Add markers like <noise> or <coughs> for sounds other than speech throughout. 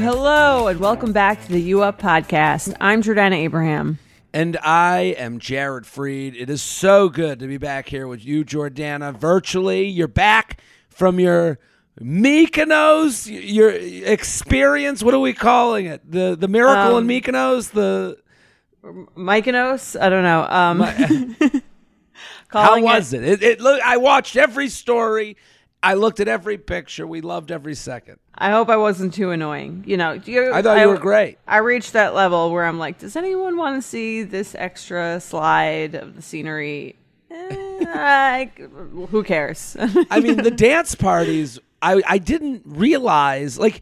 Hello, and welcome back to the U Up podcast. I'm Jordana Abraham. And I am Jared Freid. It is so good to be back here with you, Jordana, virtually. You're back from your Mykonos, your experience. What are we calling it? The the miracle Um, in Mykonos. The Mykonos? I don't know. Um, <laughs> how calling was it? It, it look. I watched every story. I looked at every picture. We loved every second. I hope I wasn't too annoying. You know, you, I thought you were great. I reached that level where I'm like, does anyone want to see this extra slide of the scenery? Eh, <laughs> I, who cares? <laughs> I mean, the dance parties, I, I didn't realize, like,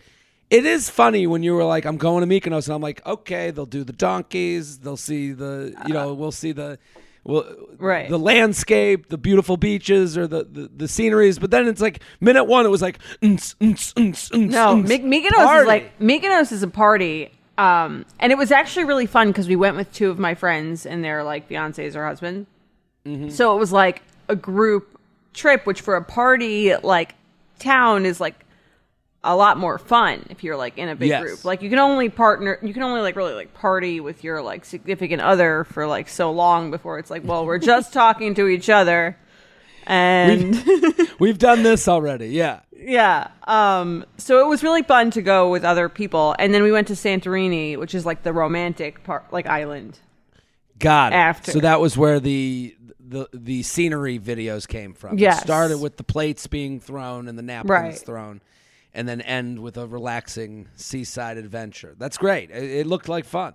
it is funny when you were like, I'm going to Mykonos, and I'm like, okay, they'll do the donkeys, they'll see the, you know, we'll see the, well, Right. the landscape, the beautiful beaches, or the, the, the sceneries. But then it's like, minute one, it was like, "Unts, unts, unts, unts, No, unts." My- Mykonos Party. is like Mykonos is a party, um, and it was actually really fun because we went with two of my friends and their like fiancés or husband. Mm-hmm. So it was like a group trip, which for a party like town is like a lot more fun if you're like in a big Yes. group. Like you can only partner, you can only like really like party with your like significant other for like so long before it's like, well, we're <laughs> just talking to each other, and. <laughs> We've done this already. Yeah. Yeah. Um, so it was really fun to go with other people, and then we went to Santorini, which is like the romantic part, like island. Got it. After. So that was where the the the scenery videos came from. It Yes. started with the plates being thrown and the napkins Right. thrown, and then end with a relaxing seaside adventure. That's great. It, it looked like fun.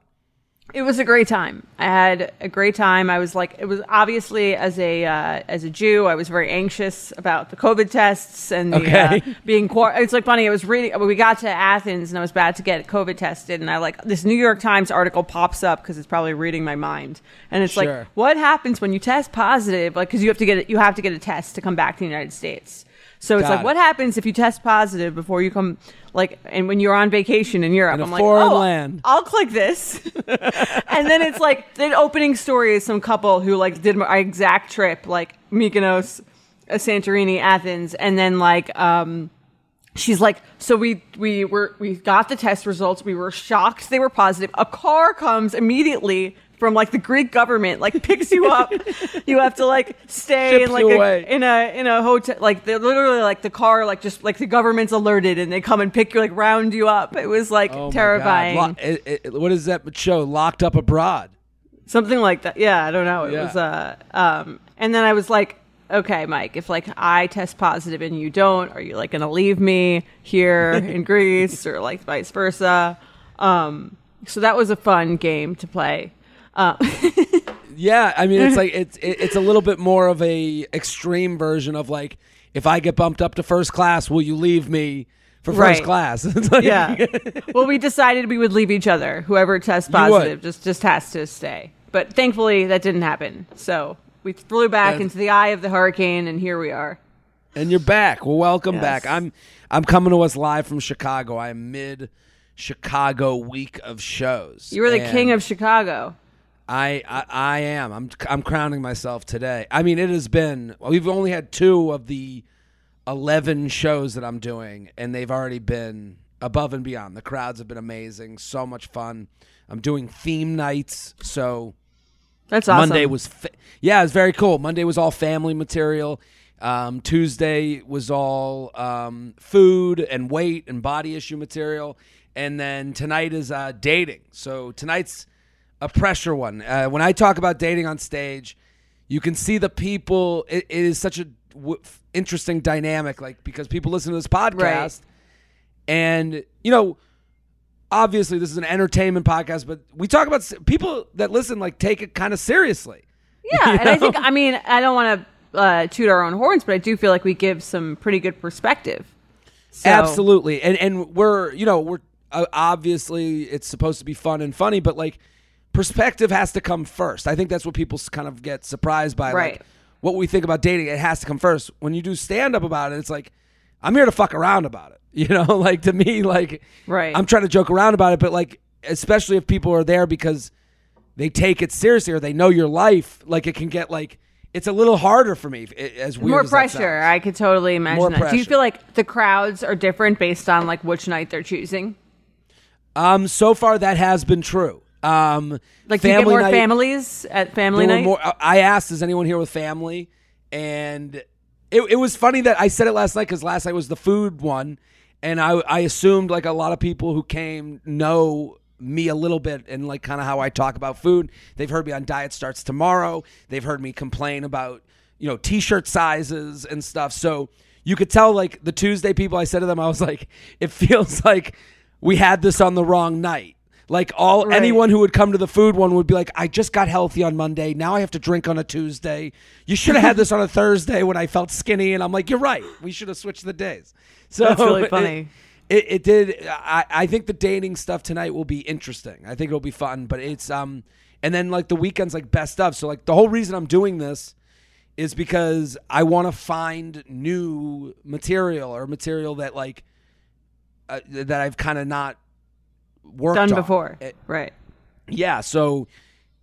It was a great time. I had a great time. I was like, it was obviously as a uh, as a Jew, I was very anxious about the COVID tests and the, Okay. uh, being. Quar- it's like funny. I was reading. When we got to Athens, and I was about to get COVID tested, and I like this New York Times article pops up because it's probably reading my mind, and it's Sure. like, what happens when you test positive? Like, because you have to get it, you have to get a test to come back to the United States. So it's Got like, it. what happens if you test positive before you come? Like, and when you're on vacation in Europe, In I'm like, foreign oh, land. I'll click this. <laughs> and then it's like the opening story is some couple who like did my exact trip, like Mykonos, uh, Santorini, Athens, and then like um she's like so we we were we got the test results we were shocked they were positive a car comes immediately from like the greek government like picks you up. <laughs> You have to like stay Ships in like a, in a in a hotel like they're literally like the car like just like the government's alerted and they come and pick you like round you up. It was like Oh terrifying. Lo- it- it- what is that show? Locked Up Abroad. something like that. Yeah i don't know. It Yeah. was uh um and then i was like okay mike if like i test positive and you don't are you like gonna leave me here <laughs> in greece or like vice versa? Um so that was a fun game to play uh, <laughs> Yeah, I mean it's <laughs> like it's it, it's a little bit more of a extreme version of like if I get bumped up to first class, will you leave me for first Right. class? <laughs> Like- yeah well we decided we would leave each other whoever tests positive just just has to stay but thankfully that didn't happen so we flew back And- into the eye of the hurricane and here we are And you're back. Well, welcome Yes. back. I'm I'm coming to us live from Chicago. I am mid Chicago week of shows. you were the king of chicago I, I I am. I'm I'm crowning myself today. I mean, it has been. We've only had two of the eleven shows that I'm doing, and they've already been above and beyond. The crowds have been amazing. So much fun. I'm doing theme nights, so that's awesome Monday was, fa- yeah, it was very cool. Monday was all family material. Um, Tuesday was all um, food and weight and body issue material, and then tonight is uh, dating. So tonight's a pressure one. Uh, when I talk about dating on stage, you can see the people. it, it is such a w- interesting dynamic, like because people listen to this podcast, Right. and you know obviously this is an entertainment podcast, but we talk about people that listen like take it kind of seriously. Yeah, <laughs> You and I think I mean I don't want to uh, toot our own horns, but I do feel like we give some pretty good perspective. So- Absolutely, and and we're you know we're uh, obviously it's supposed to be fun and funny, but like perspective has to come first. I think that's what people kind of get surprised by. Right. Like, what we think about dating, it has to come first. When you do stand up about it, it's like I'm here to fuck around about it. <laughs> You know, <laughs> like to me, like Right. I'm trying to joke around about it, but like especially if people are there because they take it seriously or they know your life, like it can get like it's a little harder for me as weird More as pressure. I could totally imagine More that. Do you feel like the crowds are different based on like which night they're choosing? Um, so far that has been true. Um, Like, do you get more night- families at family night? more- I asked, "Is anyone here with family?" And it, it was funny that I said it last night because last night was the food one, and I I assumed like a lot of people who came know me a little bit and like kind of how I talk about food. They've heard me on Diet Starts Tomorrow. They've heard me complain about you know t-shirt sizes and stuff. So you could tell like the Tuesday people. I said to them, I was like, it <laughs> feels like we had this on the wrong night. Like all Right. anyone who would come to the food one would be like, I just got healthy on Monday. Now I have to drink on a Tuesday. You should have had this on a Thursday when I felt skinny. And I'm like, you're right. We should have switched the days. So <laughs> That's really <laughs> it- funny. It, it, did. I, I think the dating stuff tonight will be interesting. I think it'll be fun. But it's um, and then like the weekends like best of. So like the whole reason I'm doing this is because I want to find new material or material that like uh, that I've kind of not worked Done on. before. It- right. yeah, so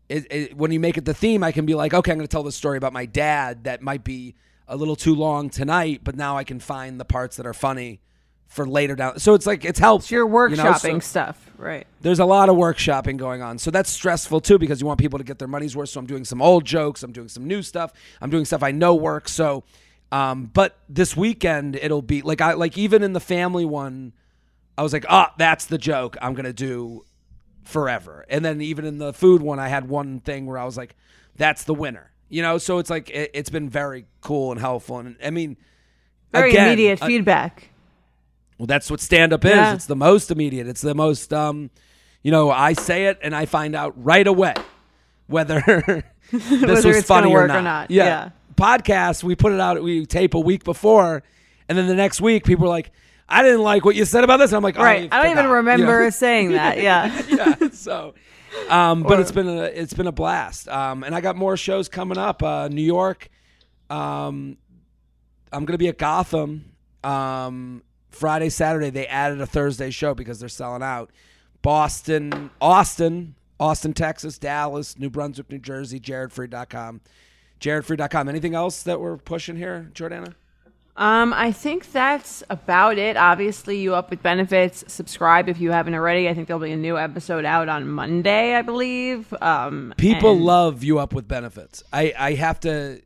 it, it, when you make it the theme, I can be like, okay, I'm going to tell this story about my dad that might be a little too long tonight, but now I can find the parts that are funny for later down. So it's like it's helpful. So you're you know? workshopping So stuff. Right. there's a lot of workshopping going on, so that's stressful too because you want people to get their money's worth. So I'm doing some old jokes, I'm doing some new stuff, I'm doing stuff I know works. So, um, but this weekend it'll be like I like even in the family one, I was like, ah, that's the joke I'm gonna do forever. And then even in the food one, I had one thing where I was like, that's the winner. You know, so it's like it, it's been very cool and helpful. And I mean, Very again, immediate uh, feedback. well, that's what stand up is. Yeah. It's the most immediate. It's the most, um, you know, I say it and I find out right away whether <laughs> this Whether was funny work or or not. not. Yeah. Yeah. Podcast, we put it out, we tape a week before, and then the next week people are like, I didn't like what you said about this. And I'm like, Right. I don't even forgot, you remember know? saying that. <laughs> Yeah. yeah. So, um, but Or- it's been a it's been a blast. Um, and I got more shows coming up. Uh, New York. Um, I'm gonna be at Gotham. Um, Friday, Saturday. They added a Thursday show because they're selling out. Boston, Austin, Austin, Texas, Dallas, New Brunswick, New Jersey. JaredFreid.com. JaredFreid.com. Anything else that we're pushing here, Jordana? Um, I think that's about it. Obviously, you up with benefits. Subscribe if you haven't already. I think there'll be a new episode out on Monday, I believe. Um, People and- love you up with benefits. I, I have to.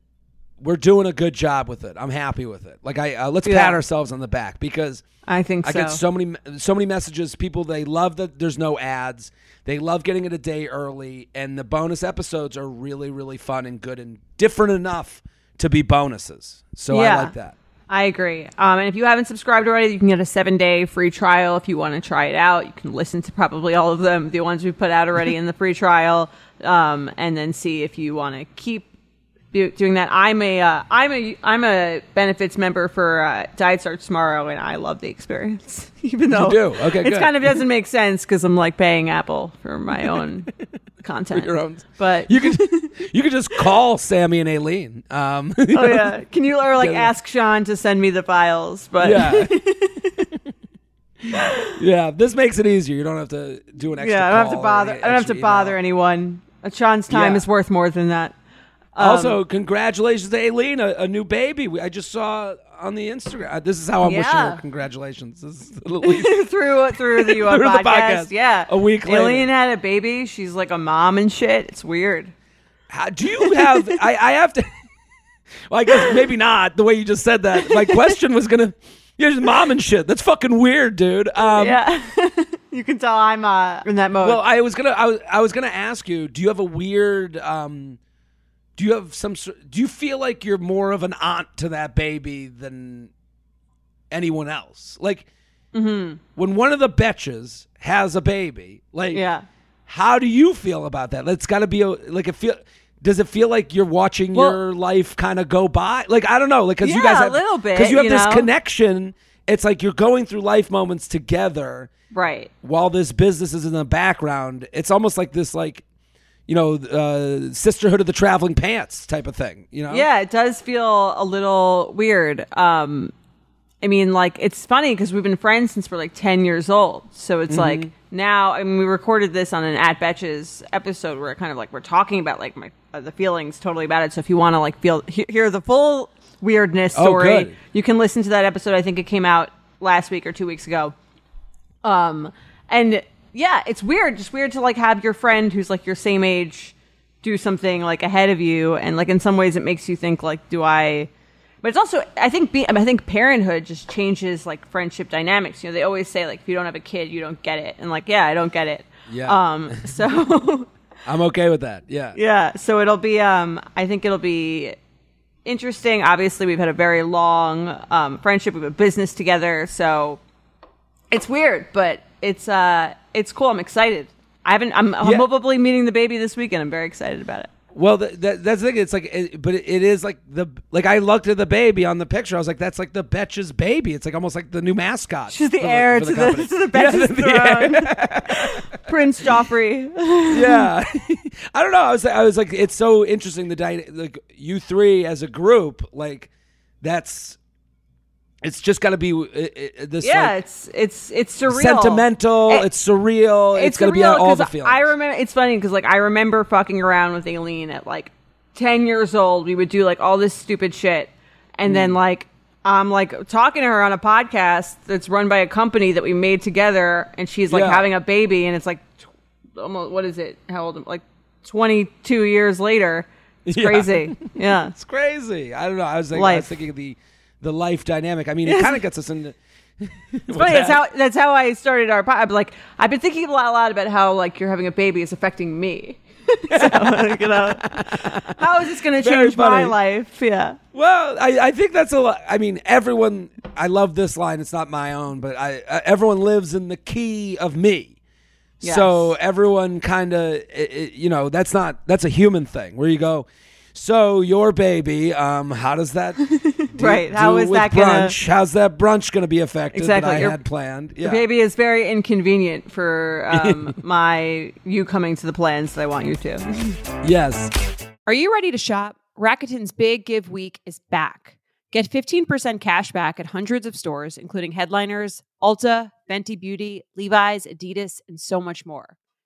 We're doing a good job with it. I'm happy with it. Like I uh, let's Yeah. pat ourselves on the back because I think I so. get so many so many messages. People they love that there's no ads. They love getting it a day early, and the bonus episodes are really really fun and good and different enough to be bonuses. So I like that. I agree. Um, and if you haven't subscribed already, you can get a seven day free trial if you want to try it out. You can listen to probably all of them, the ones we put out already in the free trial, um, and then see if you want to keep doing that. I'm a uh, I'm a I'm a benefits member for uh, Diet Starts Tomorrow, and I love the experience. <laughs> Even though you do? Okay, it kind of doesn't make sense because I'm like paying Apple for my own <laughs> content. Your own- but You can <laughs> you could just call Sammy and Aleen. Um, <laughs> oh yeah, can you or like Yeah. ask Sean to send me the files? But yeah. <laughs> yeah, this makes it easier. You don't have to do an extra. Yeah, I don't have to bother. I don't have to extra bother anyone. Uh, Sean's time Yeah. is worth more than that. Um, Also, congratulations to Aleen, a, a new baby. We, I just saw on the Instagram. This is how I'm wishing her congratulations. This is <laughs> through through the <laughs> the podcast. podcast. Yeah, A week later. Aleen had a baby. She's like a mom and shit. It's weird. How, do you have? <laughs> I, I have to. Well, I guess maybe not the way you just said that. My question was gonna. You're just mom and shit. That's fucking weird, dude. Um, Yeah. you can tell I'm uh, in that mode. Well, I was gonna. I was. I was gonna ask you. Do you have a weird? Um, do you have some? Do you feel like you're more of an aunt to that baby than anyone else? Like, mm-hmm. when one of the betches has a baby, like, yeah. how do you feel about that? It's got to be a, like it feel. Does it feel like you're watching Well- your life kind of go by? Like I don't know, like because you Yeah, guys a little bit, because you have you this know? connection. It's like you're going through life moments together Right. while this business is in the background. It's almost like this, like you know, uh, sisterhood of the traveling pants type of thing. You know? Yeah, it does feel a little weird. Um, I mean, like it's funny because we've been friends since we're like ten years old. So it's like now. I mean, we recorded this on an at Betches episode where kind of like we're talking about like my uh, the feelings totally about it. So if you want to like feel he- hear the full weirdness Oh, story, good. you can listen to that episode. I think it came out last week or two weeks ago. Um, and yeah, it's weird. Just weird to like have your friend who's like your same age do something like ahead of you, and like in some ways it makes you think like, do I? But it's also, I think, be, I, mean, I think parenthood just changes like friendship dynamics. You know, they always say like, if you don't have a kid, you don't get it, and like, yeah, I don't get it. Yeah. Um. <laughs> So. I'm okay with that. Yeah. Yeah, so it'll be um I think it'll be interesting. Obviously, we've had a very long um friendship, we have a business together, so it's weird, but it's uh it's cool. I'm excited. I haven't I'm, I'm Yeah. probably meeting the baby this weekend. I'm very excited about it. Well, that, that's the thing. It's like, it, but it, is like the like I looked at the baby on the picture. I was like, that's like the Betches baby. It's like almost like the new mascot. She's the for heir for to the, to the <laughs> Yeah, Betches <laughs> the- throne. <laughs> Prince Joffrey. yeah i don't know i was i was like it's so interesting the dy- like you three as a group like that's it's just got to be uh, uh, this Yeah, like, it's it's it's surreal. sentimental It- it's surreal it's, it's gonna be all the feelings I remember it's funny because like I remember fucking around with Aleen at like ten years old. We would do like all this stupid shit, and Mm. then like I'm like talking to her on a podcast that's run by a company that we made together, and she's like Yeah. having a baby, and it's like almost what is it? How old? Like twenty two years later. It's <laughs> Yeah. crazy. Yeah. <laughs> it's crazy i don't know i was like i was thinking of the the life dynamic i mean it kind of gets us into <laughs> It's <laughs> funny. That's how that's how I started our pod. I'm like I've been thinking a lot, a lot about how like you're having a baby is affecting me. <laughs> so, you know, how is this going to change my life? Yeah. Well, I, I think that's a lot. I mean, everyone. I love this line. It's not my own, but I, I everyone lives in the key of me. Yes. So everyone kind of, you know, that's not that's a human thing where you go. So your baby, um, how does that? <laughs> do- Right, how do is with that gonna- brunch? How's that brunch going to be affected Exactly, that I your- had planned? Yeah. The baby is very inconvenient for <laughs> um, my you coming to the plans that I want you to. <laughs> Yes. Are you ready to shop? Rakuten's Big Give Week is back. Get 15% cash back at hundreds of stores, including Headliners, Ulta, Fenty Beauty, Levi's, Adidas, and so much more.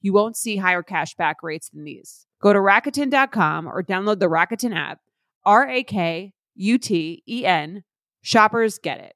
You won't see higher cashback rates than these. Go to Rakuten.com or download the Rakuten app. R A K U T E N. Shoppers get it.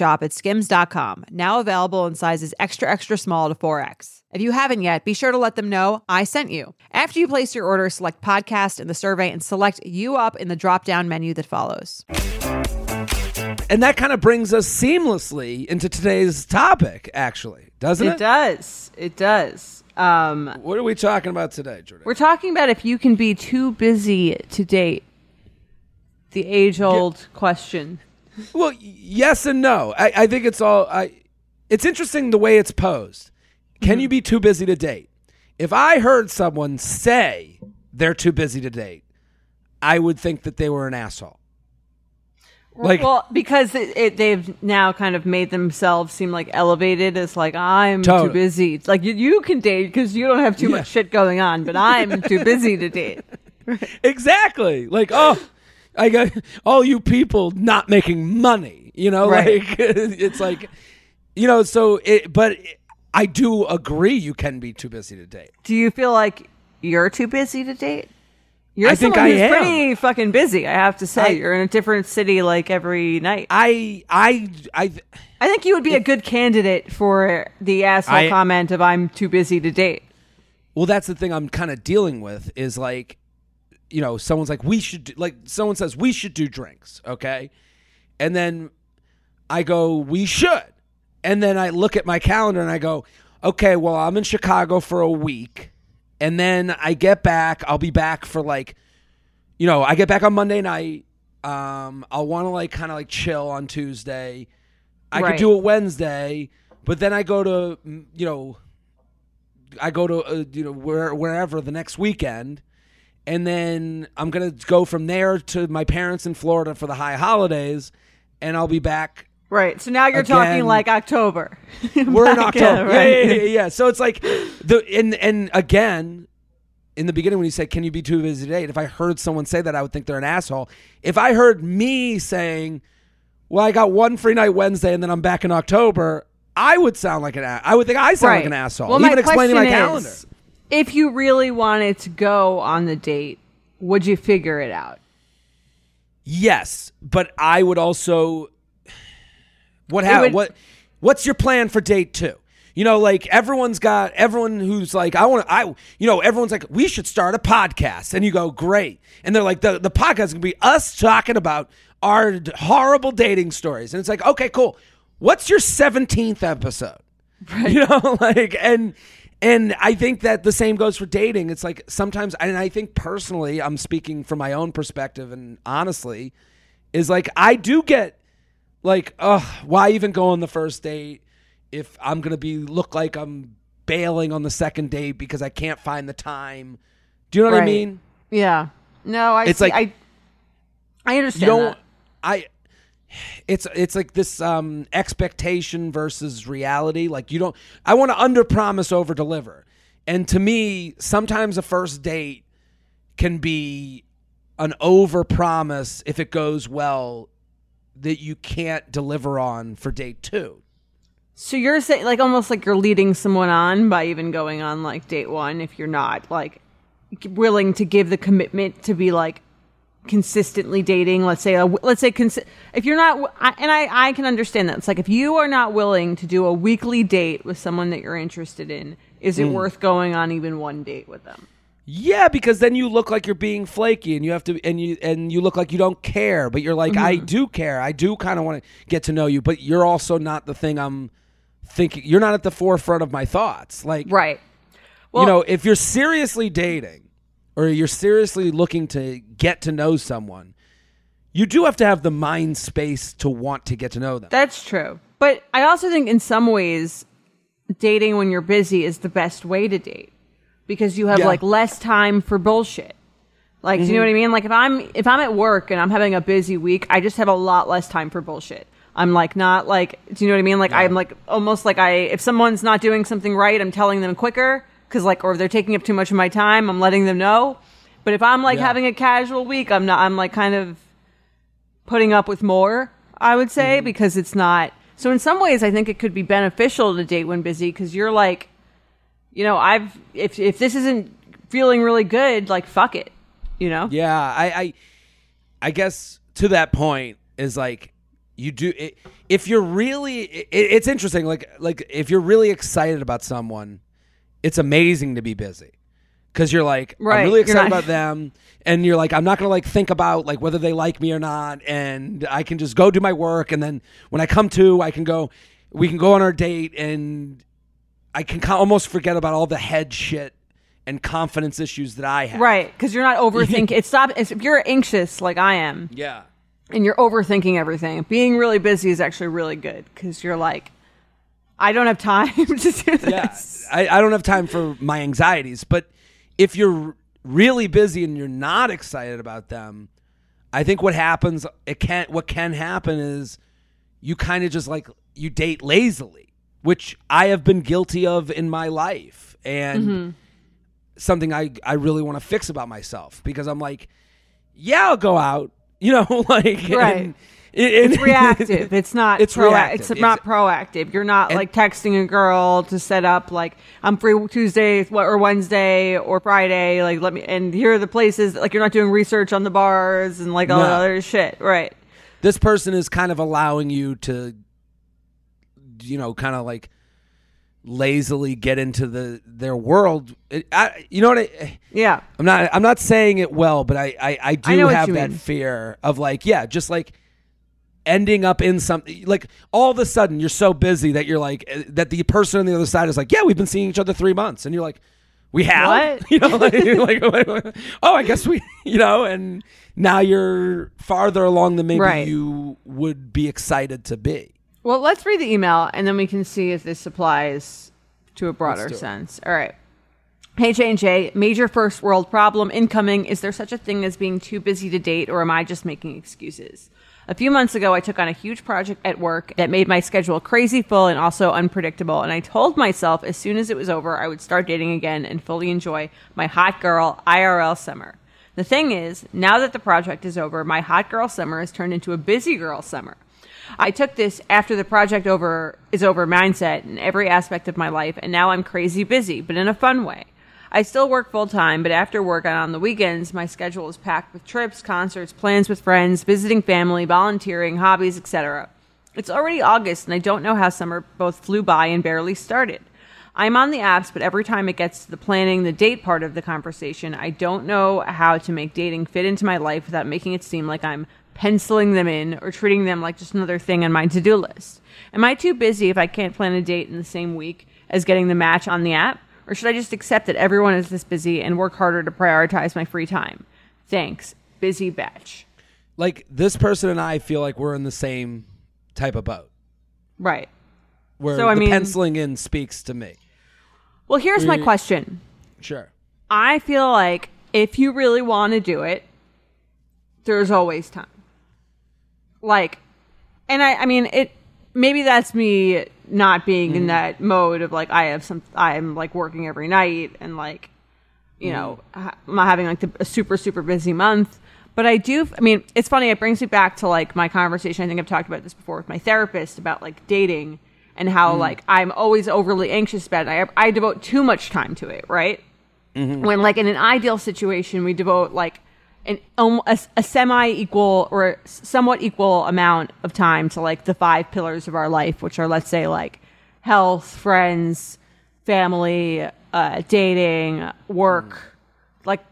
shop at skims.com, now available in sizes extra, extra small to 4X. If you haven't yet, be sure to let them know I sent you. After you place your order, select podcast in the survey and select you up in the drop down menu that follows. And that kind of brings us seamlessly into today's topic, actually, doesn't it? It does. It does. Um, What are we talking about today, Jordan? we're talking about if you can be too busy to date. The age old question. Well, yes and no. I, I think it's all. I. It's interesting the way it's posed. Can mm-hmm. you be too busy to date? If I heard someone say they're too busy to date, I would think that they were an asshole. Like, well, because it, it, they've now kind of made themselves seem like elevated as like I'm Totally. too busy. It's like you, you can date because you don't have too Yeah. much shit going on, but I'm too busy to date. <laughs> exactly. Like, oh, I got all you people not making money. You know, Right. like <laughs> it's like, you know. So, it, but I do agree you can be too busy to date. Do you feel like you're too busy to date? You're I think I who's am. pretty fucking busy. I have to say, I- you're in a different city like every night. I, I, I. I think you would be a good candidate for the asshole I- comment of "I'm too busy to date." Well, that's the thing I'm kind of dealing with is like, you know, someone's like, we should, do, like, someone says, we should do drinks, okay? And then I go, we should. And then I look at my calendar and I go, okay, well, I'm in Chicago for a week. And then I get back, I'll be back for like, you know, I get back on Monday night. Um, I'll want to like kind of like chill on Tuesday. I Right. could do it Wednesday, but then I go to, mm, you know, I go to uh, you know where wherever the next weekend, and then I'm gonna go from there to my parents in Florida for the high holidays, and I'll be back. Right. So now you're Again. talking like October. <laughs> We're in October. yeah, right. Yeah, yeah, yeah. So it's like the and and again. In the beginning, when you said, "Can you be too busy to date?" If I heard someone say that, I would think they're an asshole. If I heard me saying, "Well, I got one free night Wednesday, and then I'm back in October," I would sound like an. I would think I sound like an asshole. Well, even my explaining my question calendar. If you really wanted to go on the date, would you figure it out? Yes, but I would also. What would- what what's your plan for date two? You know, like everyone's got everyone who's like, I want to, I, you know, everyone's like, we should start a podcast, and you go, great, and they're like, the the podcast is gonna be us talking about our horrible dating stories, and it's like, okay, cool. What's your seventeenth episode? <laughs> You know, <laughs> like and and I think that the same goes for dating. It's like sometimes and I think personally, I'm speaking from my own perspective and honestly, is like I do get like, ugh, why even go on the first date if I'm gonna be look like I'm bailing on the second date because I can't find the time. Do you know what I mean? Yeah. No, I It's see, like- I I You understand don't that. I it's it's like this um expectation versus reality. Like you don't I want to under promise over deliver. And to me, sometimes a first date can be an over promise if it goes well that you can't deliver on for date 2. So you're saying like almost like you're leading someone on by even going on like date one if you're not like willing to give the commitment to be like consistently dating let's say a, let's say consi- if you're not I- and I I can understand that it's like if you are not willing to do a weekly date with someone that you're interested in is it mm. worth going on even one date with them Yeah, because then you look like you're being flaky and you have to and you and you look like you don't care, but you're like I mm-hmm. do care. I do kind of want to get to know you, but you're also not the thing I'm thinking. You're not at the forefront of my thoughts. Like right well, you know, if you're seriously dating or you're seriously looking to get to know someone, you do have to have the mind space to want to get to know them. That's true. But I also think in some ways, dating when you're busy is the best way to date because you have Yeah. like less time for bullshit. Like, do you know mm-hmm. what I mean? Like if I'm if I'm at work and I'm having a busy week, I just have a lot less time for bullshit. I'm like not like do you know what I mean? Like I'm like almost like I if someone's not doing something right, I'm telling them quicker cuz like or if they're taking up too much of my time, I'm letting them know. But if I'm like Yeah. having a casual week, I'm not I'm like kind of putting up with more, I would say, Mm-hmm. because it's not. So in some ways, I think it could be beneficial to date when busy because you're like, you know, I've if if this isn't feeling really good, like fuck it, you know. Yeah, I, I, I guess to that point is like you do it, if you're really. It, it's interesting. Like like if you're really excited about someone, it's amazing to be busy because you're like Right, I'm really excited not- about them, and you're like I'm not gonna like think about like whether they like me or not, and I can just go do my work, and then when I come to, I can go. We can go on our date, and I can almost forget about all the head shit and confidence issues that I have. Right, because you're not overthinking. <laughs> it's stop. It's, if you're anxious like I am, Yeah. and you're overthinking everything, being really busy is actually really good because you're like, I don't have time <laughs> to do this. yeah I, I don't have time for my anxieties but if you're really busy and you're not excited about them i think what happens it can what can happen is you kind of just like you date lazily which i have been guilty of in my life and Mm-hmm. something i i really want to fix about myself because i'm like yeah i'll go out <laughs> you know <laughs> like Right. and- and- It's <laughs> reactive. It's not. It's proa- reactive. It's not proactive. You're not And- like texting a girl to set up like I'm free Tuesday or Wednesday or Friday. Like let me and here are the places. Like you're not doing research on the bars and like all No. that other shit. Right. this person is kind of allowing you to you know kind of like lazily get into the their world It- I, you know what I, Yeah. i'm not i'm not saying it well but i i, I do what have that mean. fear of like yeah just like ending up in something like all of a sudden you're so busy that you're like eh, that the person on the other side is like yeah we've been seeing each other three months and you're like we have What? <laughs> you know like, like, oh i guess we <laughs> you know and now you're farther along than maybe Right. you would be excited to be Well, let's read the email and then we can see if this applies to a broader sense. All right. Hey J and J, major first world problem incoming. Is there such a thing as being too busy to date, or am I just making excuses? A few months ago, I took on a huge project at work that made my schedule crazy full and also unpredictable. And I told myself as soon as it was over, I would start dating again and fully enjoy my hot girl IRL summer. The thing is, now that the project is over, my hot girl summer has turned into a busy girl summer. I took this after the project over is over mindset in every aspect of my life, and now I'm crazy busy, but in a fun way. I still work full time, but after work and on the weekends, my schedule is packed with trips, concerts, plans with friends, visiting family, volunteering, hobbies, etc. It's already August, and I don't know how summer both flew by and barely started. I'm on the apps, but every time it gets to the planning, the date part of the conversation, I don't know how to make dating fit into my life without making it seem like I'm penciling them in or treating them like just another thing on my to do list. Am I too busy if I can't plan a date in the same week as getting the match on the app? Or should I just accept that everyone is this busy and work harder to prioritize my free time? Thanks. Busy Betch. like this person and i feel like we're in the same type of boat Right. where So, I the mean- penciling in speaks to me Well, here's my question. sure I feel like if you really want to do it, there's always time. Like, and I, I mean, it, maybe that's me not being in mm-hmm. that mode of like, I have some, I'm like working every night and like, you mm-hmm. know, ha- I'm not having like the, a super, super busy month. But I do, I mean, it's funny. It brings me back to like my conversation. I think I've talked about this before with my therapist about like dating and how mm-hmm. like I'm always overly anxious about it. I, I devote too much time to it, right? when like in an ideal situation we devote like an um, a, a semi equal or somewhat equal amount of time to like the five pillars of our life which are let's say like health friends family uh, dating work. Like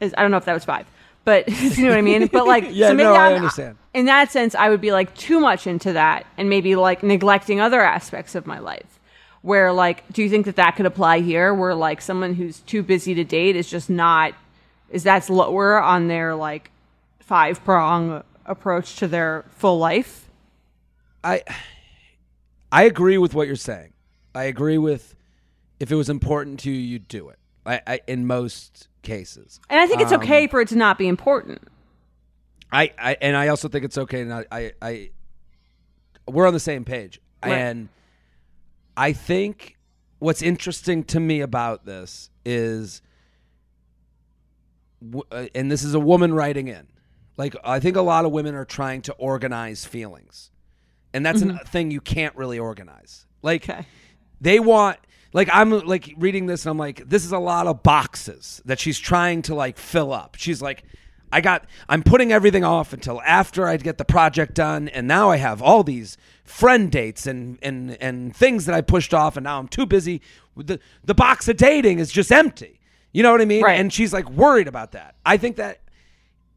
is, i don't know if that was five but <laughs> you know what i mean? But like <laughs> Yeah, no, I understand. in that sense i would be like too much into that and maybe like neglecting other aspects of my life where like do you think that that could apply here where like someone who's too busy to date is just not is that's lower on their like five prong approach to their full life I I agree with what you're saying. I agree with if it was important to you, you'd do it. I, I in most cases. and i think it's Um, okay for it to not be important I, I and I also think it's okay And not I I we're on the same page. Right. And I think what's interesting to me about this is, Uh, and this is a woman writing in. Like I think a lot of women are trying to organize feelings, and that's mm-hmm. a thing you can't really organize. Like Okay. they want like I'm like reading this and I'm like this is a lot of boxes that she's trying to like fill up. She's like I got I'm putting everything off until after I get the project done and now I have all these friend dates and and and things that I pushed off and now I'm too busy the the box of dating is just empty. You know what I mean? Right. And she's like worried about that. I think that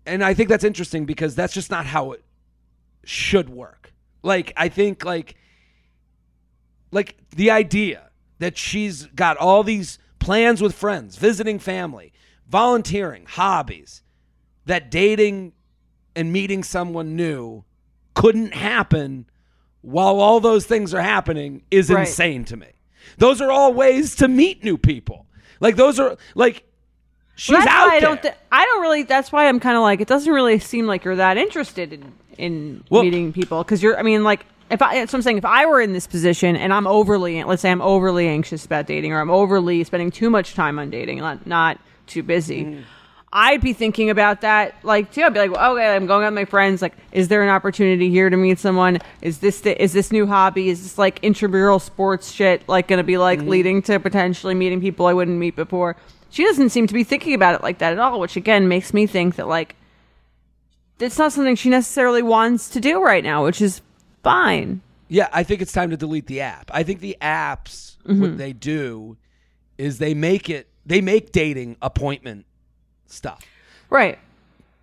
and I think that's interesting because that's just not how it should work. Like I think like like the idea that she's got all these plans with friends, visiting family, volunteering, hobbies, that dating and meeting someone new couldn't happen while all those things are happening is Right. insane to me. Those are all ways to meet new people. Like those are like she's Well, out I there. don't. Th- I don't really. That's why I'm kind of like. It doesn't really seem like you're that interested in in Well- meeting people because you're. I mean, like if I. So I'm saying if I were in this position and I'm overly, let's say I'm overly anxious about dating or I'm overly spending too much time on dating, not not too busy. Mm. I'd be thinking about that, like too. I'd be like, well, okay, I'm going out with my friends. Like, is there an opportunity here to meet someone? Is this the, is this new hobby? Is this like intramural sports shit like going to be like leading to potentially meeting people I wouldn't meet before? She doesn't seem to be thinking about it like that at all, which again makes me think that like it's not something she necessarily wants to do right now, which is fine. Yeah, I think it's time to delete the app. I think the apps Mm-hmm. what they do is they make it they make dating appointment stuff. Right.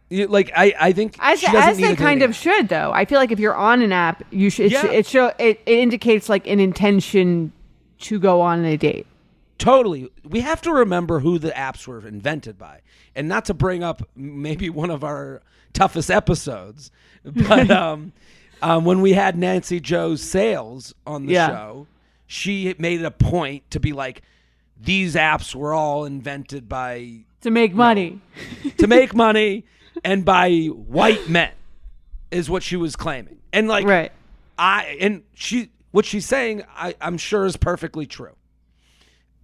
You- Like I, I think As, she doesn't as need they a kind dating of app. should, though. I feel like if you're on an app, you should it, Yeah. should, it show it, it indicates like an intention to go on a date. Totally. We have to remember who the apps were invented by. And not to bring up maybe one of our toughest episodes, <laughs> but um, um, when we had Nancy Jo Sales on the Yeah. show, she made it a point to be like, these apps were all invented by To make money. to make money and by white men is what she was claiming. And like Right. I and she what she's saying I, I'm sure is perfectly true.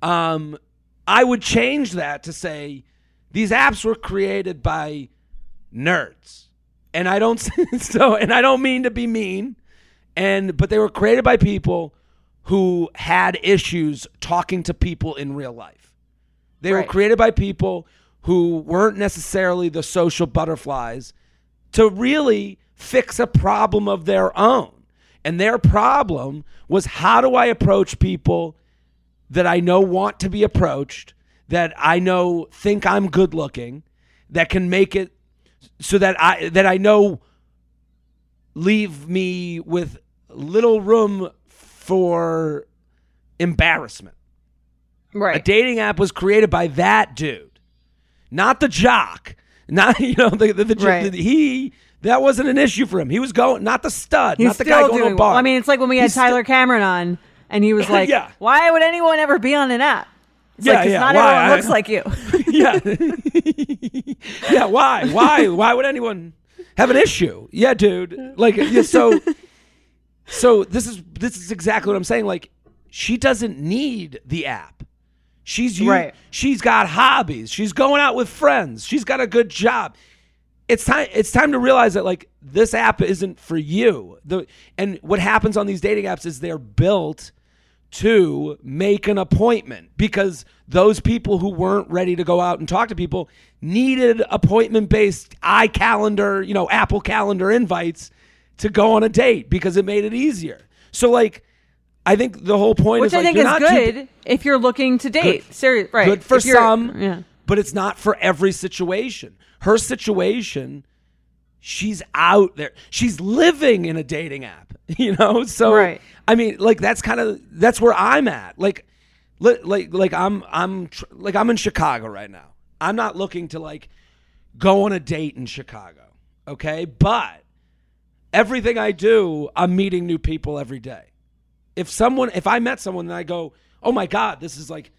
Um I would change that to say these apps were created by nerds. And I don't <laughs> so and I don't mean to be mean and but they were created by people who had issues talking to people in real life. They were created by people who weren't necessarily the social butterflies to really fix a problem of their own. And their problem was how do I approach people that I know want to be approached, that I know think I'm good looking, that can make it so that I that I know leave me with little room for embarrassment. A dating app was created by that dude, not the jock. Not <laughs> you know the the, the, Right. the- he that wasn't an issue for him. He was going not the stud, He's not the guy going to doing a bar. well. I mean, it's like when we had He's Tyler still- Cameron on, and he was <laughs> like, Yeah. "Why would anyone ever be on an app?" It's Yeah, like, yeah, not why? everyone I- looks <laughs> like you. yeah, yeah. Why? Why? Why would anyone have an issue? Yeah, dude. Like, yeah, so, so this is this is exactly what I'm saying. Like, she doesn't need the app. She's u- Right. She's got hobbies. She's going out with friends. She's got a good job. It's time. It's time to realize that like this app isn't for you. The and what happens on these dating apps is they're built to make an appointment because those people who weren't ready to go out and talk to people needed appointment based iCalendar, you know, Apple Calendar invites to go on a date because it made it easier. So like I think the whole point Which is I like, think you're is not too- good if you're looking to date. Good- Serious, right? good for some, Yeah. but it's not for every situation. Her situation, she's out there. She's living in a dating app, <laughs> you know? So Right. I mean, like that's kind of that's where I'm at. Like li- like like I'm I'm tr- like I'm in Chicago right now. I'm not looking to like go on a date in Chicago, okay? But everything I do, I'm meeting new people every day. If someone if I met someone and I go, "Oh my god, this is like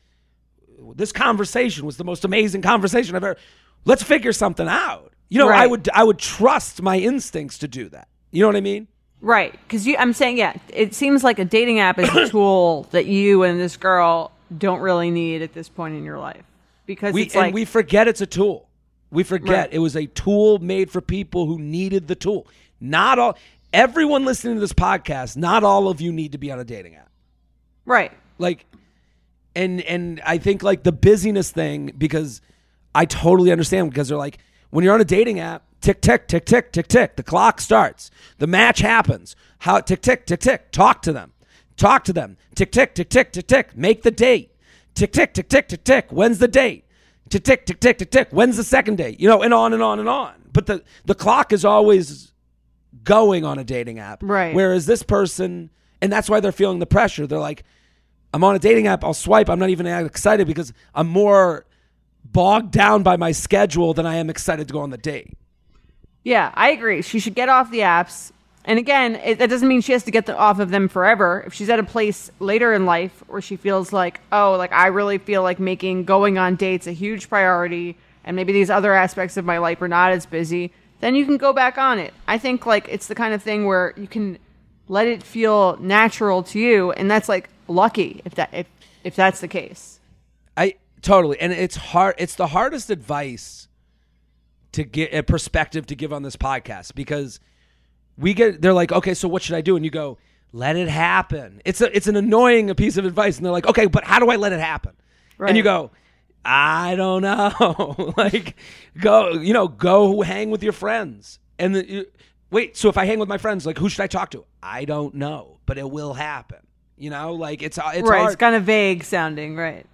this conversation was the most amazing conversation I've ever. Let's figure something out. You know, I would I would trust my instincts to do that. You know what I mean? Right. Because you I'm saying, yeah, it seems like a dating app is a <coughs> tool that you and this girl don't really need at this point in your life. Because We it's like, we forget it's a tool. We forget Right. it was a tool made for people who needed the tool. Not all everyone listening to this podcast, not all of you need to be on a dating app. right. like and and I think like the busyness thing because I totally understand because they're like when you're on a dating app, tick tick tick tick tick tick, the clock starts, the match happens. How tick tick tick tick, talk to them, talk to them, tick tick tick tick tick tick, make the date, tick tick tick tick tick tick, when's the date? Tick tick tick tick tick tick, when's the second date? You know, and on and on and on. But the the clock is always going on a dating app. Right. Whereas this person, and that's why they're feeling the pressure. They're like, I'm on a dating app. I'll swipe. I'm not even excited because I'm more bogged down by my schedule than I am excited to go on the date. Yeah, I agree. She should get off the apps. And again, it, that doesn't mean she has to get the, off of them forever. If she's at a place later in life where she feels like, oh, like I really feel like making going on dates a huge priority, and maybe these other aspects of my life are not as busy, then you can go back on it. I think like it's the kind of thing where you can let it feel natural to you, and that's like lucky if that if if that's the case. I totally, and it's hard. It's the hardest advice to get a perspective to give on this podcast because we get. They're like, okay, so what should I do? And you go, let it happen. It's a. It's an annoying piece of advice, and they're like, okay, but how do I let it happen? And you go, I don't know. <laughs> like, go. You know, go hang with your friends, and the, you, wait. So if I hang with my friends, like, who should I talk to? I don't know, but it will happen. You know, like it's it's right, hard it's kind of vague sounding, right?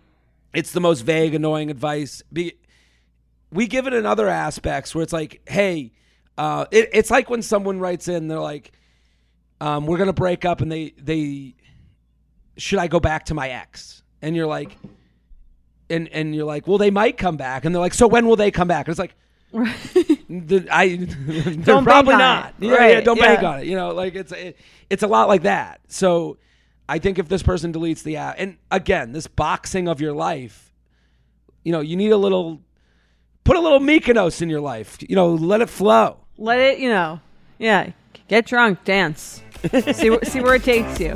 it's the most vague, annoying advice. Be, we give it in other aspects where it's like, hey, uh, it, it's like when someone writes in, they're like, um, we're gonna break up, and they they should I go back to my ex? And you're like, and and you're like, well, they might come back, and they're like, so when will they come back? And it's like. the, I <laughs> they're Don't probably not. Yeah, yeah, Right, don't bank on it. You know, like it's it, it's a lot like that. So I think if this person deletes the app, and again, this boxing of your life, you know, you need a little, put a little Mykonos in your life. You know, let it flow. Let it, you know, yeah, get drunk, dance, <laughs> see see where it takes you.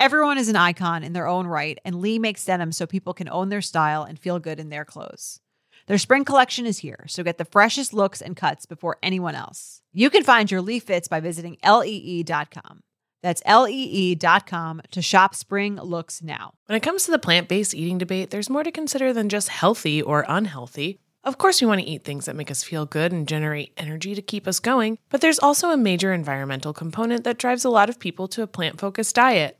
Everyone is an icon in their own right, and Lee makes denim so people can own their style and feel good in their clothes. Their spring collection is here, so get the freshest looks and cuts before anyone else. You can find your Lee fits by visiting lee.com. That's lee.com to shop spring looks now. When it comes to the plant based eating debate, there's more to consider than just healthy or unhealthy. Of course, we want to eat things that make us feel good and generate energy to keep us going, but there's also a major environmental component that drives a lot of people to a plant focused diet.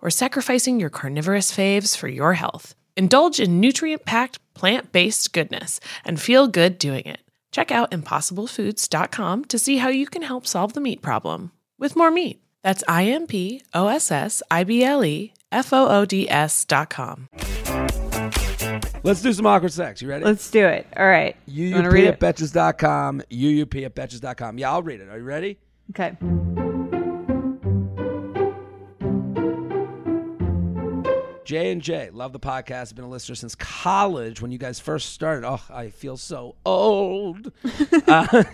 or sacrificing your carnivorous faves for your health. Indulge in nutrient packed, plant based goodness and feel good doing it. Check out impossiblefoods.com to see how you can help solve the meat problem with more meat. That's I M P O S S I B L E F O O D S dot com. Let's do some awkward sex. You ready? Let's do it. All right. You want to UUP read at it? betches.com. UUP at betches.com. Yeah, I'll read it. Are you ready? J and J, love the podcast. I've Been a listener since college when you guys first started. Oh, I feel so old. <laughs> uh,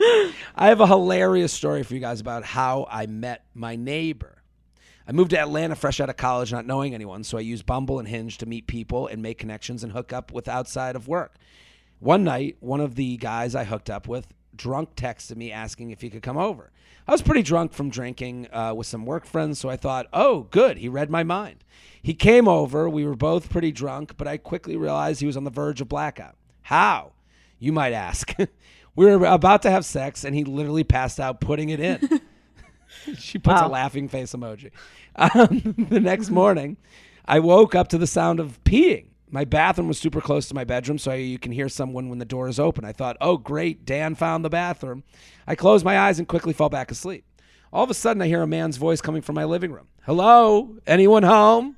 <laughs> I have a hilarious story for you guys about how I met my neighbor. I moved to Atlanta fresh out of college, not knowing anyone, so I used Bumble and Hinge to meet people and make connections and hook up with outside of work. One night, one of the guys I hooked up with drunk texted me asking if he could come over. I was pretty drunk from drinking uh, with some work friends, so I thought, oh, good, he read my mind. He came over. We were both pretty drunk, but I quickly realized he was on the verge of blackout. How? You might ask. <laughs> we were about to have sex, and he literally passed out putting it in. <laughs> she puts a laughing face emoji. <laughs> Um, the next morning, I woke up to the sound of peeing. My bathroom was super close to my bedroom, so you can hear someone when the door is open. I thought, oh, great, Dan found the bathroom. I close my eyes and quickly fall back asleep. All of a sudden, I hear a man's voice coming from my living room. Hello? Anyone home?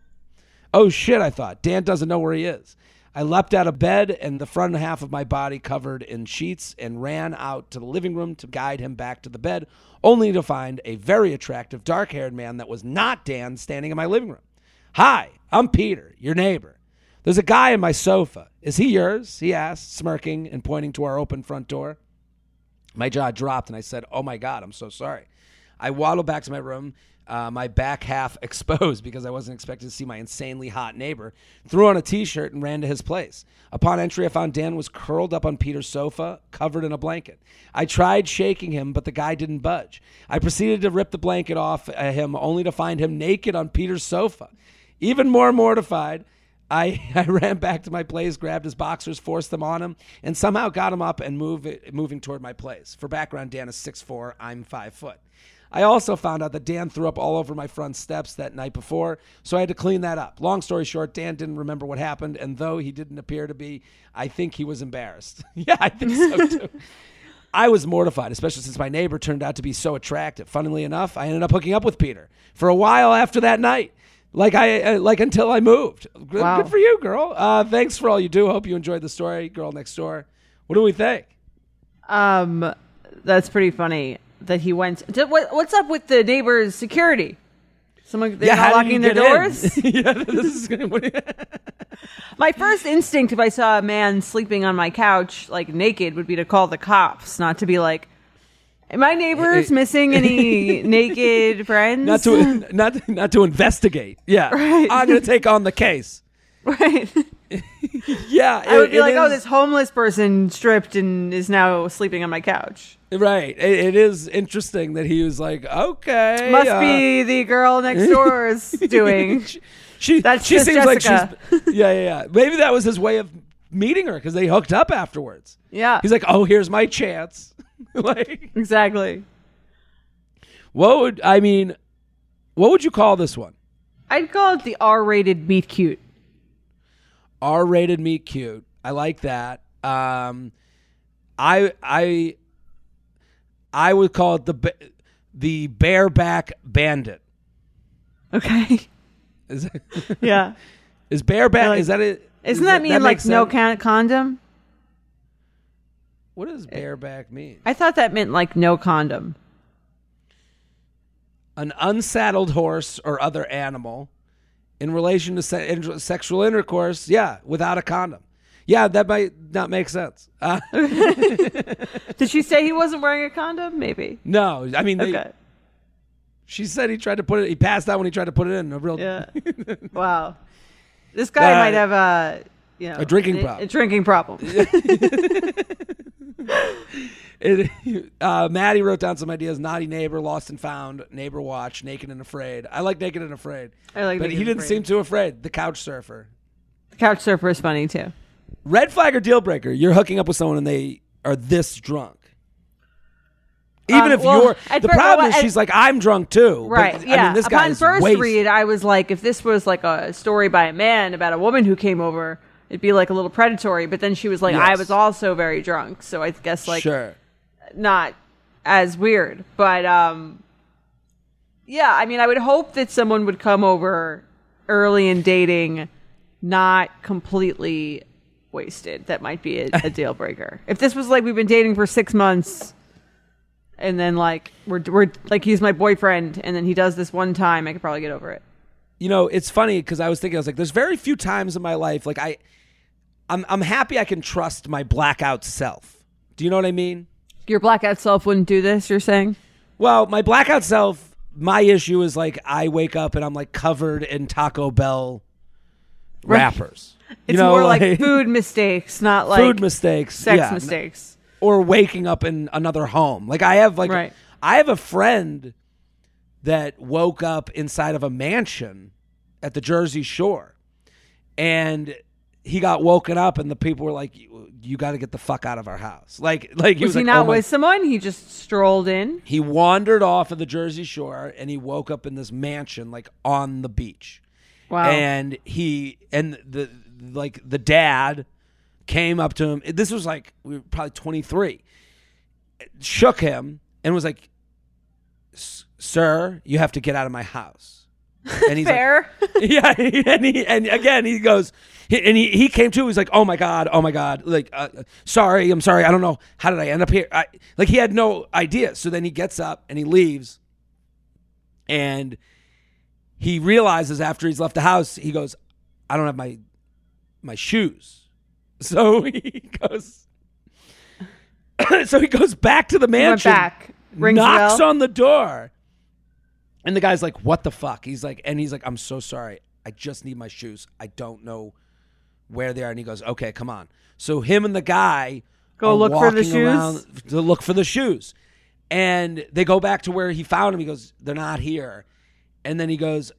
Oh shit, I thought. Dan doesn't know where he is. I leapt out of bed and the front half of my body covered in sheets and ran out to the living room to guide him back to the bed, only to find a very attractive, dark haired man that was not Dan standing in my living room. Hi, I'm Peter, your neighbor. There's a guy in my sofa. Is he yours? He asked, smirking and pointing to our open front door. My jaw dropped and I said, Oh my God, I'm so sorry. I waddled back to my room, uh, my back half <laughs> exposed because I wasn't expecting to see my insanely hot neighbor, threw on a t shirt and ran to his place. Upon entry, I found Dan was curled up on Peter's sofa, covered in a blanket. I tried shaking him, but the guy didn't budge. I proceeded to rip the blanket off uh, him, only to find him naked on Peter's sofa. Even more mortified, I, <laughs> I ran back to my place, grabbed his boxers, forced them on him, and somehow got him up and move moving toward my place. For background, Dan is 6'4", I'm 5 foot. I also found out that Dan threw up all over my front steps that night before, so I had to clean that up. Long story short, Dan didn't remember what happened, and though he didn't appear to be, I think he was embarrassed. <laughs> yeah, I think so <laughs> too. I was mortified, especially since my neighbor turned out to be so attractive. Funnily enough, I ended up hooking up with Peter for a while after that night. Like I like until I moved. Good, Wow. good for you, girl. Uh, thanks for all you do. Hope you enjoyed the story, girl next door. What do we think? Um, that's pretty funny that he went. Did- What, what's up with the neighbor's security? Someone they're how not locking their doors. <laughs> yeah, this is gonna. <laughs> my first instinct, if I saw a man sleeping on my couch like naked, would be to call the cops, not to be like, "Are my neighbors Eh, eh. missing any <laughs> naked friends?" not to <laughs> not not to investigate. Yeah, Right. I'm gonna take on the case. right. <laughs> Yeah, I would be it like, "Oh, this homeless person stripped and is now sleeping on my couch." Right. It, it is interesting that he was like, okay, Must uh, be the girl next door's doing. she, she, That's she seems like Jessica. she's yeah, yeah, yeah. Maybe that was his way of meeting her because they hooked up afterwards. Yeah, He's like, oh, here's my chance. <laughs> like, exactly. what would I mean? What would you call this one? I'd call it the R-rated meet cute. R-rated meet cute. I like that. Um, I I I would call it the the bareback bandit. Okay. Is <laughs> Yeah. <laughs> is bareback? like- is that it? Isn't is that mean like makes no condom? What does bareback mean? I thought that meant like no condom. An unsaddled horse or other animal in relation to se- in- sexual intercourse, yeah, without a condom. Yeah, that might not make sense. Uh, <laughs> Did she say he wasn't wearing a condom? Maybe. no, I mean, they, Okay. she said he tried to put it. He passed out when he tried to put it in. A real, Yeah. <laughs> wow. This guy Uh, might have a you know a drinking a, problem. A drinking problem. <laughs> <laughs> It, uh, Maddie wrote down some ideas: naughty neighbor, lost and found, neighbor watch, naked and afraid. I like naked and afraid, I like but Naked he didn't seem too afraid. The couch surfer. The Couch surfer is funny too. Red flag or deal breaker? You're hooking up with someone and they are this drunk. Even Um, if well, you're the fir- problem well, is she's like I'm drunk too. But, Right. I yeah. mean, this Upon guy's first wasted. read, I was like, if this was like a story by a man about a woman who came over, it'd be like a little predatory. But then she was like, I was also very drunk, so I guess like sure. not as weird. But um, yeah, I mean, I would hope that someone would come over early in dating, not completely wasted. That might be a, a <laughs> deal breaker. If this was like we've been dating for six months. And then, like we're we're like he's my boyfriend, and then he does this one time. I could probably get over it. you know, it's funny because I was thinking, I was like, there's very few times in my life, like I, I'm, I'm happy I can trust my blackout self. Do you know what I mean? Your blackout self wouldn't do this. You're saying? Well, my blackout self, my issue is like I wake up and I'm like covered in Taco Bell Right. wrappers. <laughs> It's you know, more like, food mistakes, not like food mistakes, sex yeah, mistakes. or waking up in another home. Like I have like Right. I have a friend that woke up inside of a mansion at the Jersey Shore, and he got woken up, and the people were like, "You, you got to get the fuck out of our house!" Like, like he Was, was, he like, not "Oh with someone? He just strolled in. he wandered off of the Jersey Shore and he woke up in this mansion like on the beach. Wow. And he and the like the dad came up to him. This was like we were probably 23. Shook him and was like "Sir, you have to get out of my house." <laughs> And he's like Fair. <laughs> yeah, and he and again he goes, and he he came to. He's like, oh my god, oh my god, like, uh, sorry, I'm sorry, I don't know how did I end up here. I, like he had no idea. So then he gets up and he leaves, and he realizes after he's left the house, he goes, I don't have my my shoes. <laughs> So he goes. <coughs> so he goes back to the mansion back. Rings knocks on the door. And the guy's like, "What the fuck?" He's like, and he's like, "I'm so sorry. I just need my shoes. I don't know where they are." And he goes, "Okay, come on." So him and the guy Go look for the shoes? to look for the shoes, and they go back to where he found them. He goes, "They're not here," and then he goes,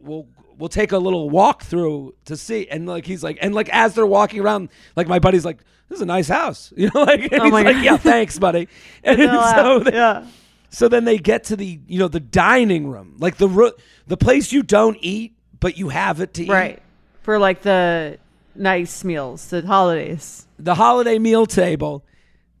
"We'll we'll take a little walk through to see." And like he's like, and like as they're walking around, like my buddy's like, "This is a nice house," <laughs> you know, like Oh he's like, God. "Yeah, thanks, buddy." <laughs> And so uh, they- yeah. so then they get to the you know the dining room, like the ro- the place you don't eat, but you have it to eat. Right. For like the nice meals, the holidays. The holiday meal table,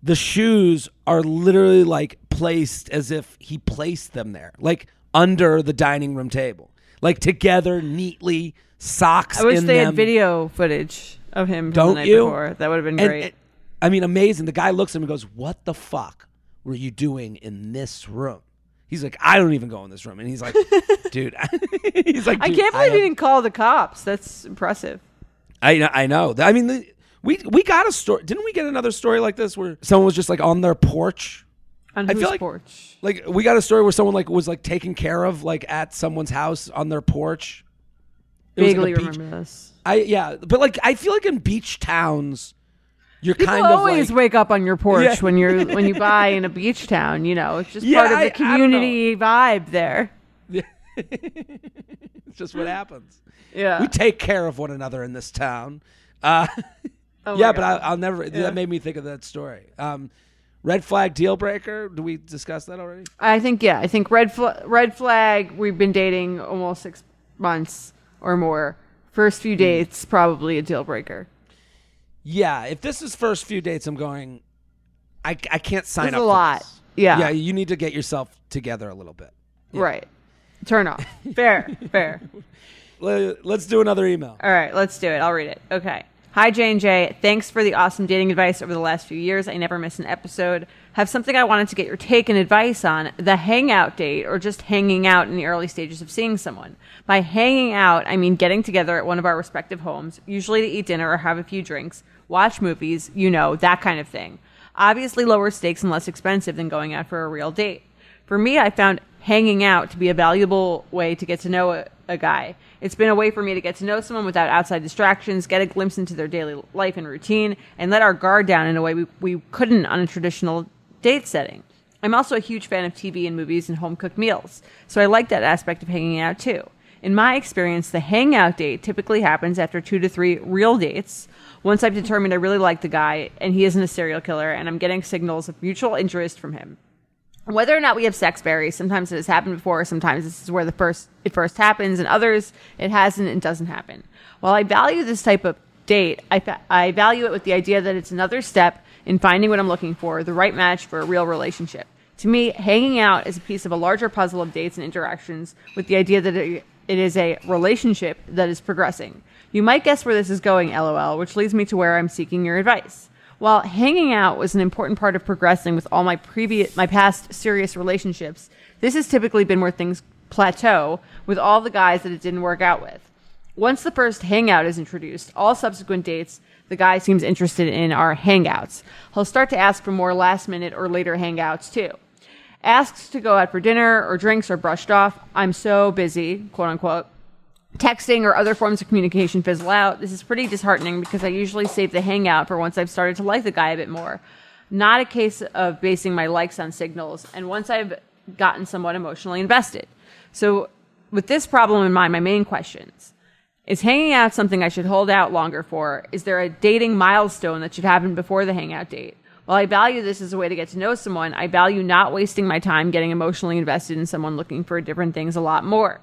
the shoes are literally like placed as if he placed them there, like under the dining room table, like together neatly, socks. I wish they them. had video footage of him Don't the night you? before. That would have been And- great. and- I mean, amazing. The guy looks at him and goes, "What the fuck were you doing in this room?" He's like, "I don't even go in this room," and he's like, <laughs> "Dude," <laughs> he's like, I can't believe have- he didn't call the cops. That's impressive. I know- I know. I mean, the, we we got a story. Didn't we get another story like this where someone was just like on their porch? On I whose feel like- porch? Like we got a story where someone like was like taken care of like at someone's house on their porch. It was, like, Vaguely beach- remember this. I yeah, but like I feel like in beach towns, you're People kind of always like wake up on your porch Yeah. when you're when you <laughs> buy in a beach town. You know, it's just Yeah, part of I- the I community vibe there. <laughs> it's just what happens. Yeah. We take care of one another in this town. Uh, <laughs> Oh yeah, but I, I'll never. Yeah. That made me think of that story. Um, red flag deal breaker. Do we discuss that already? I think yeah. I think red fl- red flag. We've been dating almost six months or more. First Hmm. few dates probably a deal breaker. Yeah, if this is first few dates, I'm going. I, I can't sign There's up. a lot. this. Yeah. yeah. You need to get yourself together a little bit. Right. Turn off. fair. Fair. <laughs> Let's do another email. All right, let's do it. I'll read it. Okay. Hi, J and J. Thanks for the awesome dating advice over the last few years. I never miss an episode. Have something I wanted to get your take and advice on: the hangout date, or just hanging out in the early stages of seeing someone. By hanging out, I mean getting together at one of our respective homes, usually to eat dinner or have a few drinks, watch movies, you know, that kind of thing. Obviously, lower stakes and less expensive than going out for a real date. For me, I found hanging out to be a valuable way to get to know a, a guy. It's been a way for me to get to know someone without outside distractions, get a glimpse into their daily life and routine, and let our guard down in a way we, we couldn't on a traditional date setting. I'm also a huge fan of TV and movies and home cooked meals, so I like that aspect of hanging out too. In my experience, the hangout date typically happens after two to three real dates. Once I've determined I really like the guy and he isn't a serial killer and I'm getting signals of mutual interest from him. Whether or not we have sex varies. Sometimes it has happened before. Sometimes this is where the first it first happens, and others it hasn't and doesn't happen. While I value this type of date, I, fa- I value it with the idea that it's another step in finding what I'm looking for, the right match for a real relationship. To me, hanging out is a piece of a larger puzzle of dates and interactions with the idea that it, it is a relationship that is progressing. You might guess where this is going, lol, which leads me to where I'm seeking your advice. While hanging out was an important part of progressing with all my previous my past serious relationships, this has typically been where things plateau with all the guys that it didn't work out with. Once the first hangout is introduced, all subsequent dates the guy seems interested in are hangouts. He'll start to ask for more last minute or later hangouts too. Asks to go out for dinner or drinks are brushed off. I'm so busy, quote unquote. Texting or other forms of communication fizzle out. This is pretty disheartening because I usually save the hangout for once I've started to like the guy a bit more. Not a case of basing my likes on signals, and once I've gotten somewhat emotionally invested. So, with this problem in mind, my main questions is hanging out something I should hold out longer for? Is there a dating milestone that should happen before the hangout date? While I value this as a way to get to know someone, I value not wasting my time getting emotionally invested in someone looking for different things a lot more.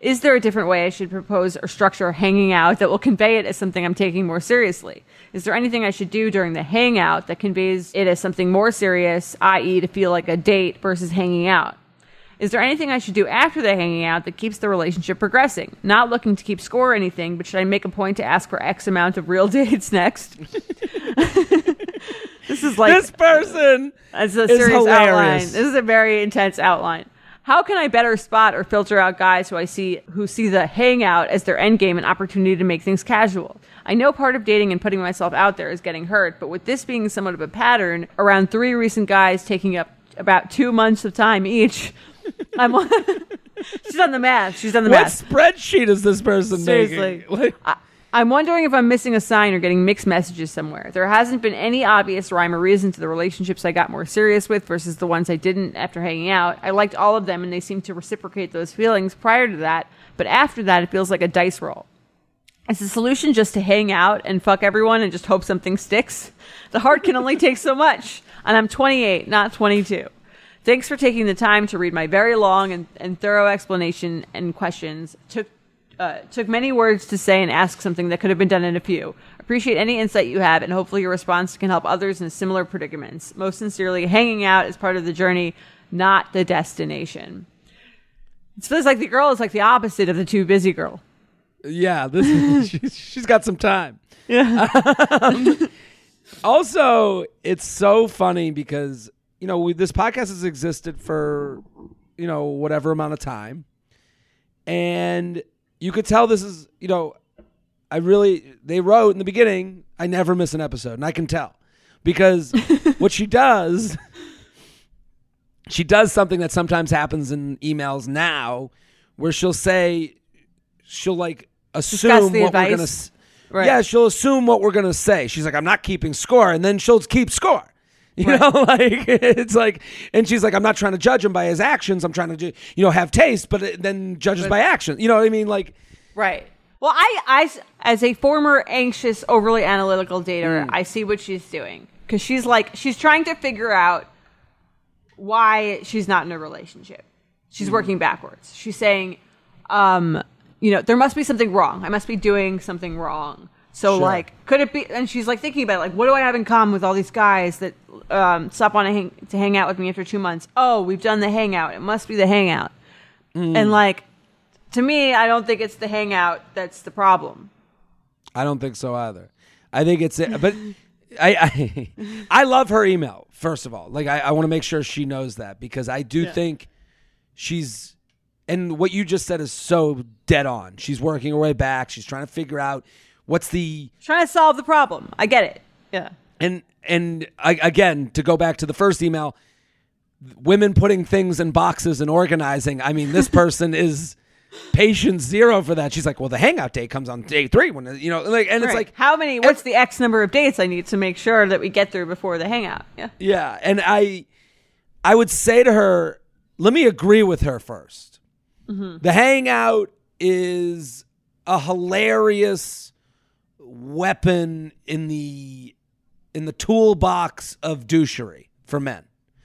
Is there a different way I should propose or structure hanging out that will convey it as something I'm taking more seriously? Is there anything I should do during the hangout that conveys it as something more serious, i.e., to feel like a date versus hanging out? Is there anything I should do after the hanging out that keeps the relationship progressing? Not looking to keep score or anything, but should I make a point to ask for X amount of real <laughs> dates next? <laughs> this is like this person it's a serious outline. hilarious. This is a very intense outline. How can I better spot or filter out guys who I see who see the hangout as their end game and opportunity to make things casual? I know part of dating and putting myself out there is getting hurt, but with this being somewhat of a pattern, around three recent guys taking up about two months of time each, <laughs> I'm on. <laughs> She's on the math. She's on the What math. What spreadsheet is this person Seriously. making? <laughs> Like, I, I'm wondering if I'm missing a sign or getting mixed messages somewhere. There hasn't been any obvious rhyme or reason to the relationships I got more serious with versus the ones I didn't after hanging out. I liked all of them and they seemed to reciprocate those feelings prior to that, but after that, it feels like a dice roll. Is the solution just to hang out and fuck everyone and just hope something sticks? The heart can only take so much, and I'm 28, not 22. Thanks for taking the time to read my very long and, and thorough explanation and questions. Took uh, took many words to say and ask something that could have been done in a few. Appreciate any insight you have, and hopefully your response can help others in similar predicaments. Most sincerely, hanging out is part of the journey, not the destination. It feels like the girl is like the opposite of the too busy girl. yeah, this is, <laughs> she's, she's got some time. Yeah. <laughs> also, it's so funny because you know we, this podcast has existed for you know whatever amount of time, and you could tell this is you know I really they wrote in the beginning I never miss an episode, and I can tell because <laughs> what she does. She does something that sometimes happens in emails now, where she'll say, she'll like assume what we're gonna. Right. Yeah, she'll assume what we're gonna say. She's like, I'm not keeping score, and then she'll keep score. <laughs> You know, like it's like, and she's like, I'm not trying to judge him by his actions. I'm trying to, ju- you know, have taste, but it- then judges by action. You know what I mean? Like, Right. Well, I, I as a former anxious, overly analytical dater, mm. I see what she's doing because she's like she's trying to figure out why she's not in a relationship. She's mm. working backwards. She's saying, um, you know, there must be something wrong. I must be doing something wrong. So, Sure. like, could it be? And she's like thinking about, like, what do I have in common with all these guys that um, stop on to hang, to hang out with me after two months? Oh, we've done the hangout. It must be the hangout. And like, to me, I don't think it's the hangout that's the problem. I don't think so either. I think it's it, but I, I <laughs> I love her email. First of all, like I, I want to make sure she knows that because I do think she's and what you just said is so dead on. She's working her way back. She's trying to figure out what's the Trying to solve the problem. I get it. Yeah. and and I, again to go back to the first email, women putting things in boxes and organizing. I mean, this <laughs> person is patient zero for that. She's like, well, the hangout day comes on day three when you know, like, and it's like how many? What's the X number of dates I need to make sure that we get through before the hangout? Yeah. Yeah, and I I would say to her, let me agree with her 1st mm-hmm. The hangout is a hilarious weapon in the in the toolbox of douchery for men.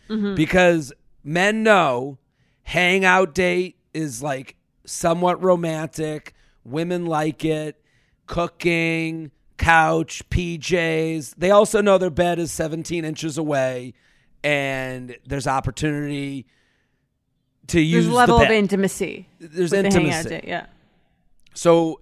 Mm-hmm. Because men know hangout date is like somewhat romantic, women like it, cooking, couch, PJs. They also know their bed is 17 inches away and there's opportunity to use There's a level the of intimacy. There's with the intimacy. date, Yeah. So,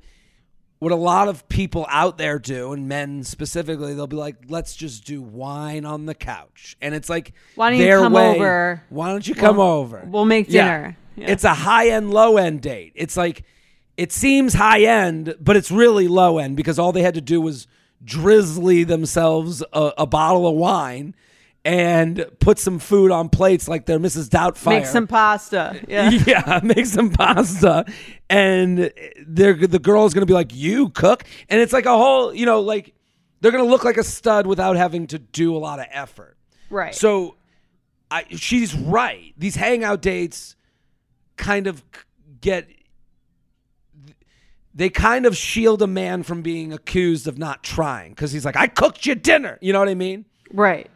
what a lot of people out there do, and men specifically, they'll be like, "Let's just do wine on the couch," and it's like, Why don't you come way- over? Why don't you come We'll- over? We'll make Yeah. dinner. It's a high end, low end date. It's like it seems high end, but it's really low end because all they had to do was Drizly themselves a, a bottle of wine and put some food on plates like they're Mrs. Doubtfire. Make some pasta. Yeah. <laughs> yeah, make some pasta, and they're the girl's gonna be like, "You cook," and it's like a whole, you know, like they're gonna look like a stud without having to do a lot of effort. Right. So, I she's right. These hangout dates kind of get they kind of shield a man from being accused of not trying because he's like, "I cooked you dinner." You know what I mean? Right.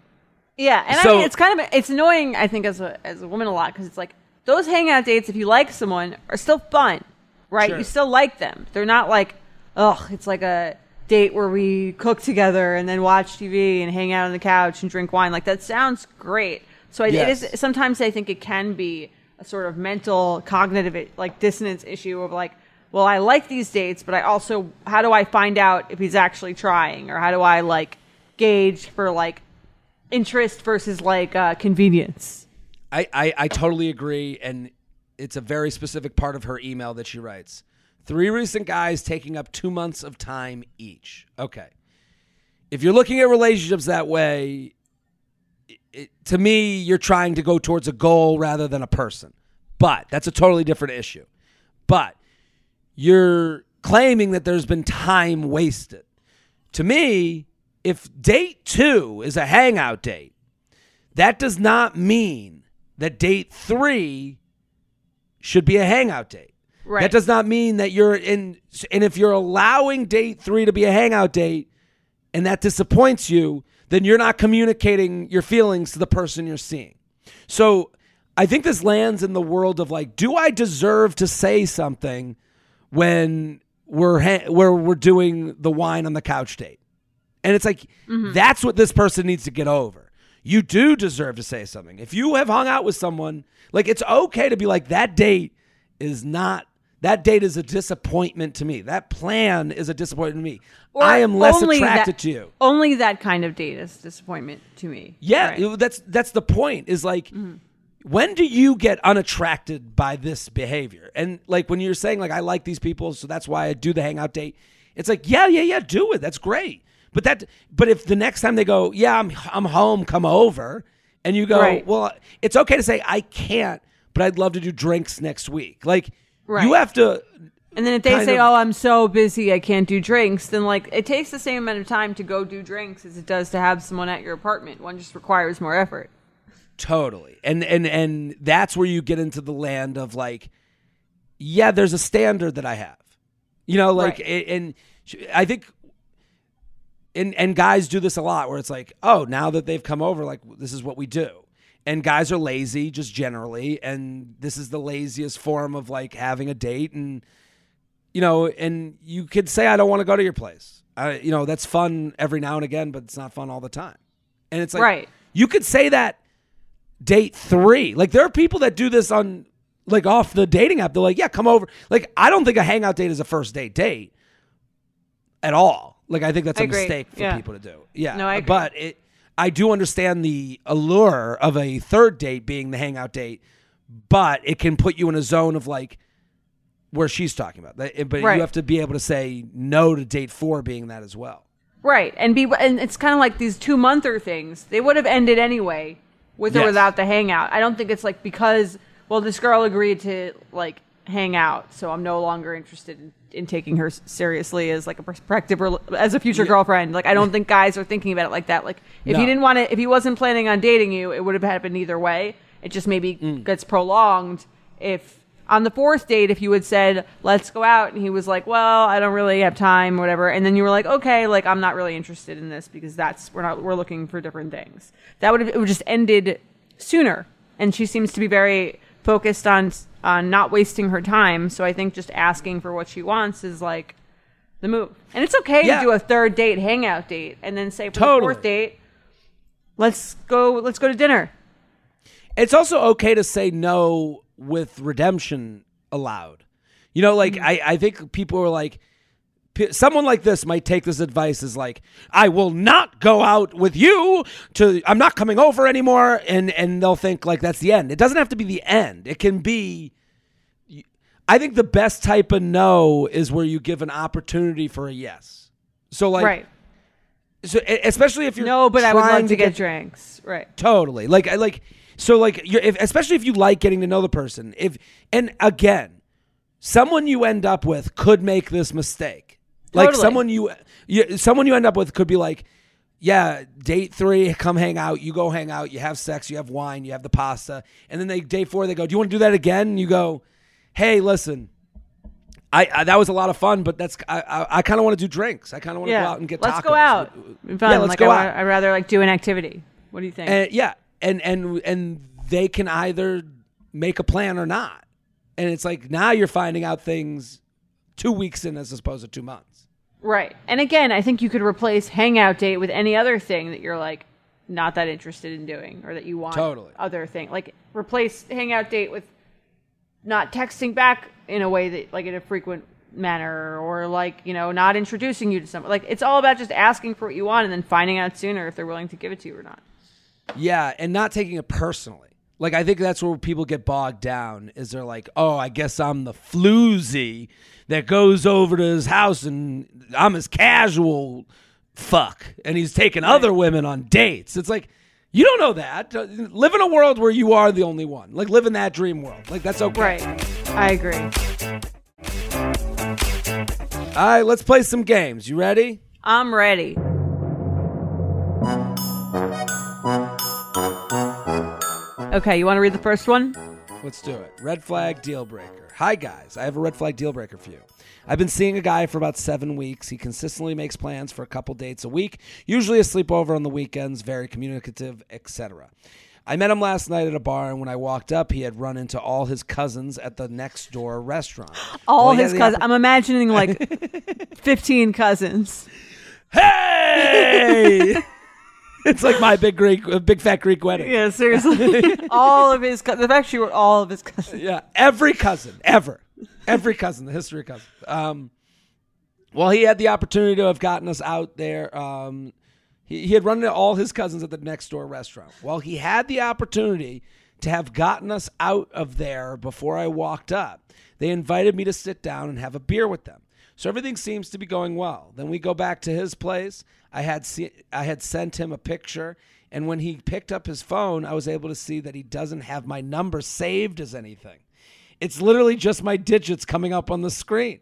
Yeah, and I mean, it's kind of it's annoying. I think as a as a woman a lot because it's like those hangout dates. If you like someone, are still fun, right? Sure. You still like them. They're not like, oh, it's like a date where we cook together and then watch TV and hang out on the couch and drink wine. Like that sounds great. So it, Yes. it is sometimes I think it can be a sort of mental cognitive like dissonance issue of like. Well, I like these dates, but I also, how do I find out if he's actually trying, or how do I like gauge for like interest versus like uh, convenience. I, I, I totally agree. And it's a very specific part of her email that she writes. Three recent guys taking up two months of time each. Okay. If you're looking at relationships that way, it, it, to me, you're trying to go towards a goal rather than a person. But that's a totally different issue. But you're claiming that there's been time wasted. To me, if date two is a hangout date, that does not mean that date three should be a hangout date. Right. That does not mean that you're in, and if you're allowing date three to be a hangout date and that disappoints you, then you're not communicating your feelings to the person you're seeing. So I think this lands in the world of like, do I deserve to say something when we're ha- where we're doing the wine on the couch date? And it's like that's what this person needs to get over. You do deserve to say something. If you have hung out with someone, like it's okay to be like that date is not that date is a disappointment to me. That plan is a disappointment to me. Or I am less attracted that- to you. Only that kind of date is disappointment to me. Yeah, Right. Mm-hmm. that's that's the point. Is like, when do you get unattracted by this behavior? And like when you're saying like I like these people, so that's why I do the hangout date. It's like yeah, yeah, yeah, do it. That's great. But that, but if the next time they go, yeah, I'm I'm home, come over, and you go, Right. well, it's okay to say I can't, but I'd love to do drinks next week. Like Right. you have to. And then if they say, of- "Oh, I'm so busy, I can't do drinks," then like it takes the same amount of time to go do drinks as it does to have someone at your apartment. One just requires more effort. Totally. And and and that's where you get into the land of like yeah, there's a standard that I have. You know, like Right. and I think and and guys do this a lot where it's like, "Oh, now that they've come over like this is what we do." And guys are lazy just generally and this is the laziest form of like having a date and you know, and you could say I don't want to go to your place. I, you know, that's fun every now and again, but it's not fun all the time. And it's like Right. you could say that date three. Like there are people that do this on like off the dating app. They're like, yeah, come over. Like I don't think a hangout date is a first date date at all. Like I think that's a mistake for Yeah. people to do. Yeah, No, I agree. but it. I do understand the allure of a third date being the hangout date, but it can put you in a zone of like where she's talking about. But Right. you have to be able to say no to date four being that as well. Right, and be and it's kind of like these two monther things. They would have ended anyway, with or Yes. without the hangout. I don't think it's like because well, this girl agreed to like hang out, so I'm no longer interested in, in taking her seriously as like a prospective rel- as a future girlfriend. Like I don't think guys are thinking about it like that. Like if No. he didn't want to, if he wasn't planning on dating you, it would have happened either way. It just maybe Mm. gets prolonged if. On the fourth date, if you had said, let's go out, and he was like, well, I don't really have time, whatever, and then you were like, okay, like, I'm not really interested in this because that's, we're not, we're looking for different things. That would have, it would just ended sooner. And she seems to be very focused on, on not wasting her time. So I think just asking for what she wants is like the move. And it's okay Yeah. to do a third date, hangout date, and then say for Totally. the fourth date, let's go, let's go to dinner. It's also okay to say no with redemption allowed. You know, like mm-hmm. I, I think people are like, someone like this might take this advice as like, I will not go out with you to, I'm not coming over anymore. And, and they'll think like that's the end. It doesn't have to be the end. It can be I think the best type of no is where you give an opportunity for a yes. So like, right. so especially if you're No, but I would trying love to get drinks. Right. Totally. Like I like so like you're if, especially if you like getting to know the person. If and again, someone you end up with could make this mistake. Like Totally. someone you, you someone you end up with could be like yeah, date 3, come hang out, you go hang out, you have sex, you have wine, you have the pasta, and then they day 4 they go, "Do you want to do that again?" And you go, "Hey, listen, I, I that was a lot of fun, but that's I I, I kind of want to do drinks. I kind of want to Yeah. go out and get let's tacos. go out. Fun. Yeah, let's like, go I, out. I'd rather like do an activity. What do you think? And yeah, and and and they can either make a plan or not. And it's like now you're finding out things two weeks in as opposed to two months. Right. And again, I think you could replace hangout date with any other thing that you're like not that interested in doing or that you want Totally. other thing. Like replace hangout date with not texting back in a way that like in a frequent manner or like, you know, not introducing you to someone. Like it's all about just asking for what you want and then finding out sooner if they're willing to give it to you or not. Yeah, and not taking it personally. Like I think that's where people get bogged down is they're like, "Oh, I guess I'm the floozy that goes over to his house and I'm his casual fuck and he's taking other women on dates." It's like you don't know that. Live in a world where you are the only one. Like live in that dream world. Like that's okay. Right. I agree. All right, let's play some games. You ready? I'm ready. Okay, you want to read the first one? Let's do it. Red flag deal breaker. Hi, guys. I have a red flag deal breaker for you. I've been seeing a guy for about seven weeks. He consistently makes plans for a couple dates a week, usually a sleepover on the weekends, very communicative, etc. I met him last night at a bar, and when I walked up, he had run into all his cousins at the next door restaurant. <gasps> All Well, his cousins. I'm imagining like <laughs> 15 cousins. Hey! <laughs> <laughs> it's like my big Greek, uh, big fat Greek wedding. Yeah, seriously. <laughs> all of his cousins. The fact she wrote all of his cousins. Yeah, every cousin, ever, every cousin, the history of cousins. Um, well, he had the opportunity to have gotten us out there. Um, he, he had run into all his cousins at the next door restaurant. Well, he had the opportunity to have gotten us out of there before I walked up. They invited me to sit down and have a beer with them. So everything seems to be going well. Then we go back to his place. I had see, I had sent him a picture, and when he picked up his phone, I was able to see that he doesn't have my number saved as anything. It's literally just my digits coming up on the screen.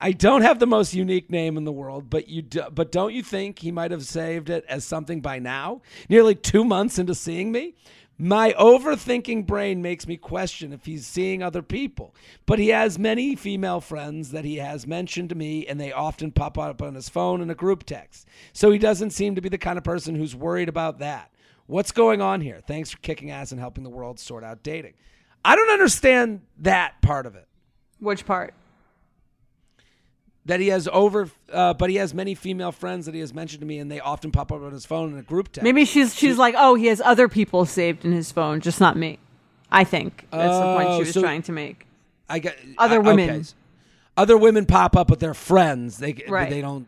I don't have the most unique name in the world, but you do, but don't you think he might have saved it as something by now? Nearly 2 months into seeing me? My overthinking brain makes me question if he's seeing other people. But he has many female friends that he has mentioned to me, and they often pop up on his phone in a group text. So he doesn't seem to be the kind of person who's worried about that. What's going on here? Thanks for kicking ass and helping the world sort out dating. I don't understand that part of it. Which part? That he has over, uh, but he has many female friends that he has mentioned to me, and they often pop up on his phone in a group text. Maybe she's she's like, oh, he has other people saved in his phone, just not me. I think that's the point Oh, she was so- trying to make. I get Other I- women. okay. Other women pop up with their friends. They Right. they don't.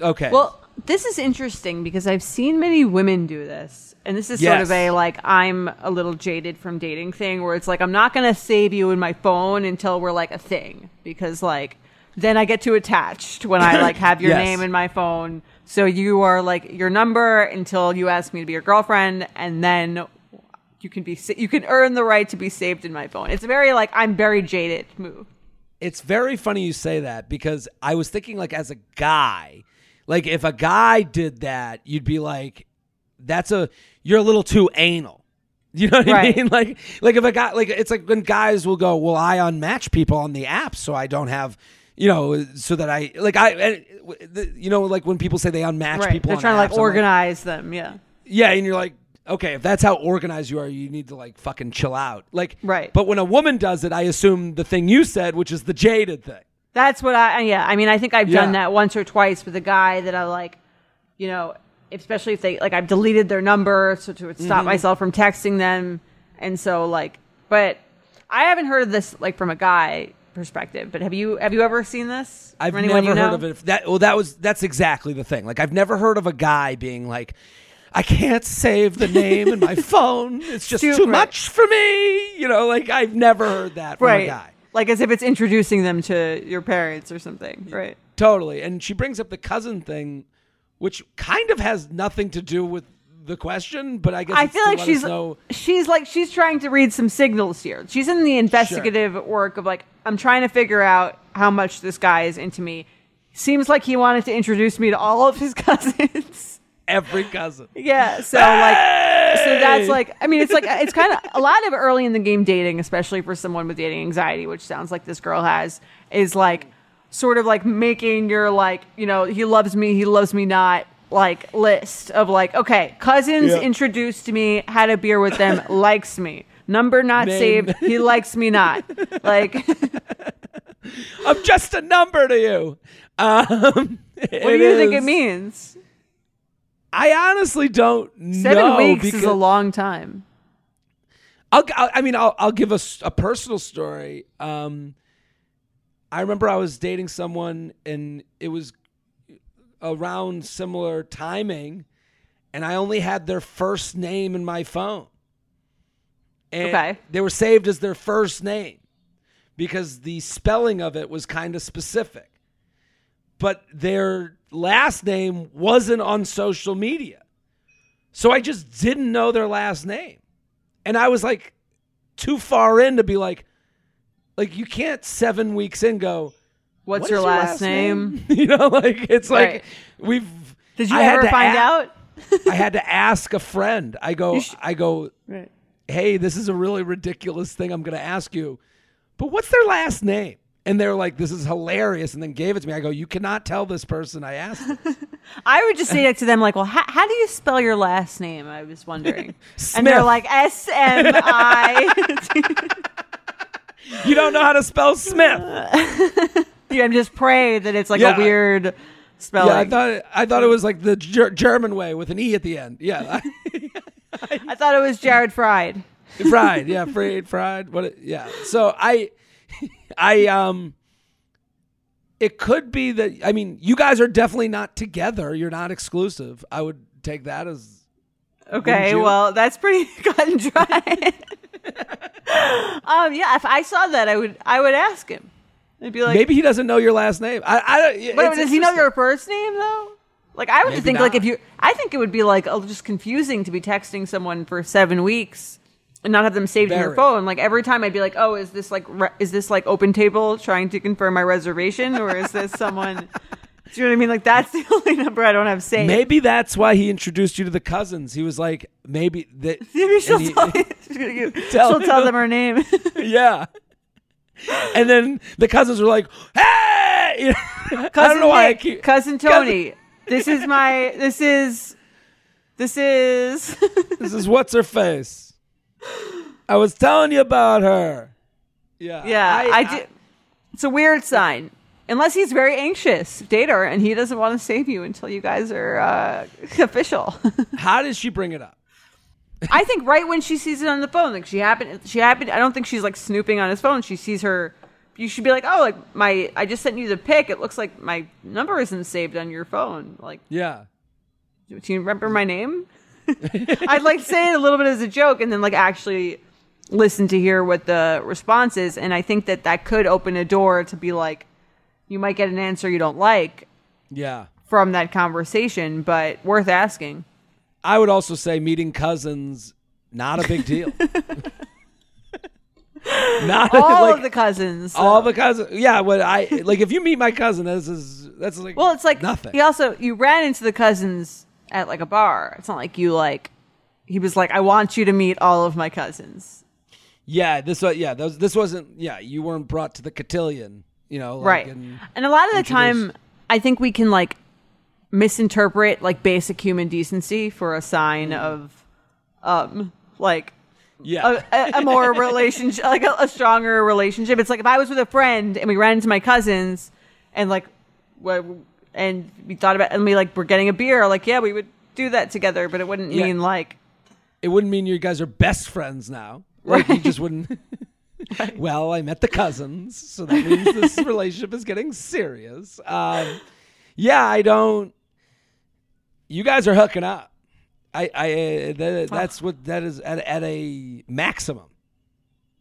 Okay. Well, this is interesting because I've seen many women do this. And this is sort Yes. of a like I'm a little jaded from dating thing where it's like I'm not going to save you in my phone until we're like a thing because like then I get too attached when I like have <laughs> your Yes. name in my phone. So you are like your number until you ask me to be your girlfriend and then you can be you can earn the right to be saved in my phone. It's very like I'm very jaded move. it's very funny you say that because I was thinking like as a guy, like if a guy did that, you'd be like, "That's a you're a little too anal." <laughs> You know what I mean? Like, like if a guy, like it's like when guys will go, "Well, I unmatch people on the app, so I don't have." You know, so that I like I, you know, like when people say they unmatch Right. people, They're trying to like I'm organize them, yeah. Yeah, and you're like, okay, if that's how organized you are, you need to like fucking chill out. Like, Right. But when a woman does it, I assume the thing you said, which is the jaded thing. That's what I yeah. I mean, I think I've done that once or twice with a guy that I like, you know, especially if they like I've deleted their number so to Mm-hmm. stop myself from texting them, and so like, but I haven't heard of this like from a guy perspective. But have you have you ever seen this? I've never heard know? of it. That well, that was that's exactly the thing. Like, I've never heard of a guy being like. I can't save the name in my <laughs> phone. It's just Too- too right. much for me. You know, like I've never heard that from a guy. like as if it's introducing them to your parents or something, right? Totally. And she brings up the cousin thing, which kind of has nothing to do with the question, but I guess I feel like she's she's like she's trying to read some signals here. She's in the investigative work of like I'm trying to figure out how much this guy is into me. Seems like he wanted to introduce me to all of his <laughs> cousins. every cousin. yeah, so like so that's like I mean it's like it's kind of a lot of early in the game dating, especially for someone with dating anxiety, which sounds like this girl has, is like sort of like making your like you know he loves me, he loves me not like list of like okay cousins Yeah. introduced me, had a beer with them, <laughs> likes me. Number not Name. saved. He likes me not. Like, <laughs> I'm just a number to you. Um, <laughs> what do you think it means? I honestly don't Seven know. weeks is a long time. I'll, I'll, I mean, I'll, I'll give us a, personal story. Um, I remember I was dating someone, and it was around similar timing, and I only had their first name in my phone. And Okay. They were saved as their first name because the spelling of it was kind of specific. But their last name wasn't on social media. So I just didn't know their last name. And I was like too far in to be like, like you can't seven weeks in go, What's "What your is last, name? <laughs> you know, like it's like we've. Did you I had ever to find a- out? I had to ask a friend. I go, <laughs> sh- I go, Right. hey, this is a really ridiculous thing I'm going to ask you, but what's their last name? And they're like, this is hilarious, and then gave it to me. I go, you cannot tell this person I asked. <laughs> I would just say it to them like, well, how, how do you spell your last name? I was wondering. and they're Smith. like, S M I. you don't know how to spell Smith. <laughs> Yeah, and just pray that it's like Yeah. a weird spelling. Yeah, I thought I thought it was like the ger- German way with an e at the end. Yeah, <laughs> I thought it was Jared Fried. fried. Yeah, fried, fried. What? It, yeah. So I, <laughs> I um, it could be that. I mean, you guys are definitely not together. You're not exclusive. I would take that as Okay, well, that's pretty cut and dry. um, yeah, if I saw that, I would I would ask him. I'd be like, maybe he doesn't know your last name. I, I don't. But does he know your first name though? Like I would Maybe think like if you I think it would be like oh, just confusing to be texting someone for 7 weeks and not have them saved in your phone. Like every time I'd be like, "Oh, is this like re- is this like Open Table trying to confirm my reservation or is this someone <laughs> Do you know what I mean? Like that's the <laughs> only number I don't have saved. Maybe that's why he introduced you to the cousins. He was like, maybe that. <laughs> Maybe she'll, he- tell, she's gonna Tell she'll tell them her name. yeah. And then the cousins were like, "Hey!" <laughs> I Cousin don't know why I keep. <laughs> cousin Tony. this is my. This is. This is. <laughs> This is what's her face. I was telling you about her. Yeah. yeah, I, do. It's a weird sign. Unless he's very anxious, date her, and he doesn't want to save you until you guys are uh, official. How did she bring it up? <laughs> I think right when she sees it on the phone, like she happened, she happened. I don't think she's like snooping on his phone. She sees her. You should be like, oh, like my. I just sent you the pic. It looks like my number isn't saved on your phone. Like, Yeah. do you remember my name? <laughs> I'd like to say it a little bit as a joke, and then like actually listen to hear what the response is. And I think that that could open a door to be like, you might get an answer you don't like Yeah. from that conversation, but worth asking. I would also say meeting cousins not a big deal. <laughs> not All like, of the cousins. all the cousins. Yeah, what I like if you meet my cousin, this is that's like Well, it's like nothing. He also you ran into the cousins at like a bar. It's not like you like. He was like, "I want you to meet all of my cousins." Yeah, this was yeah, those, this wasn't yeah, you weren't brought to the cotillion, you know, like, right. and- And, a lot of the time, I think we can like misinterpret like basic human decency for a sign of, um, like yeah. a, a, more <laughs> relationship, like a, a stronger relationship. It's like if I was with a friend and we ran into my cousins, and like, what, and we thought about, and we like we're getting a beer, like yeah, we would do that together, but it wouldn't Yeah. mean like it wouldn't mean you guys are best friends now. Like you just wouldn't <laughs> <laughs> Well, I met the cousins, so that means this relationship is getting serious. Um, yeah, I don't. You guys are hooking up. I, I, uh, that, that's what that is at, at a maximum.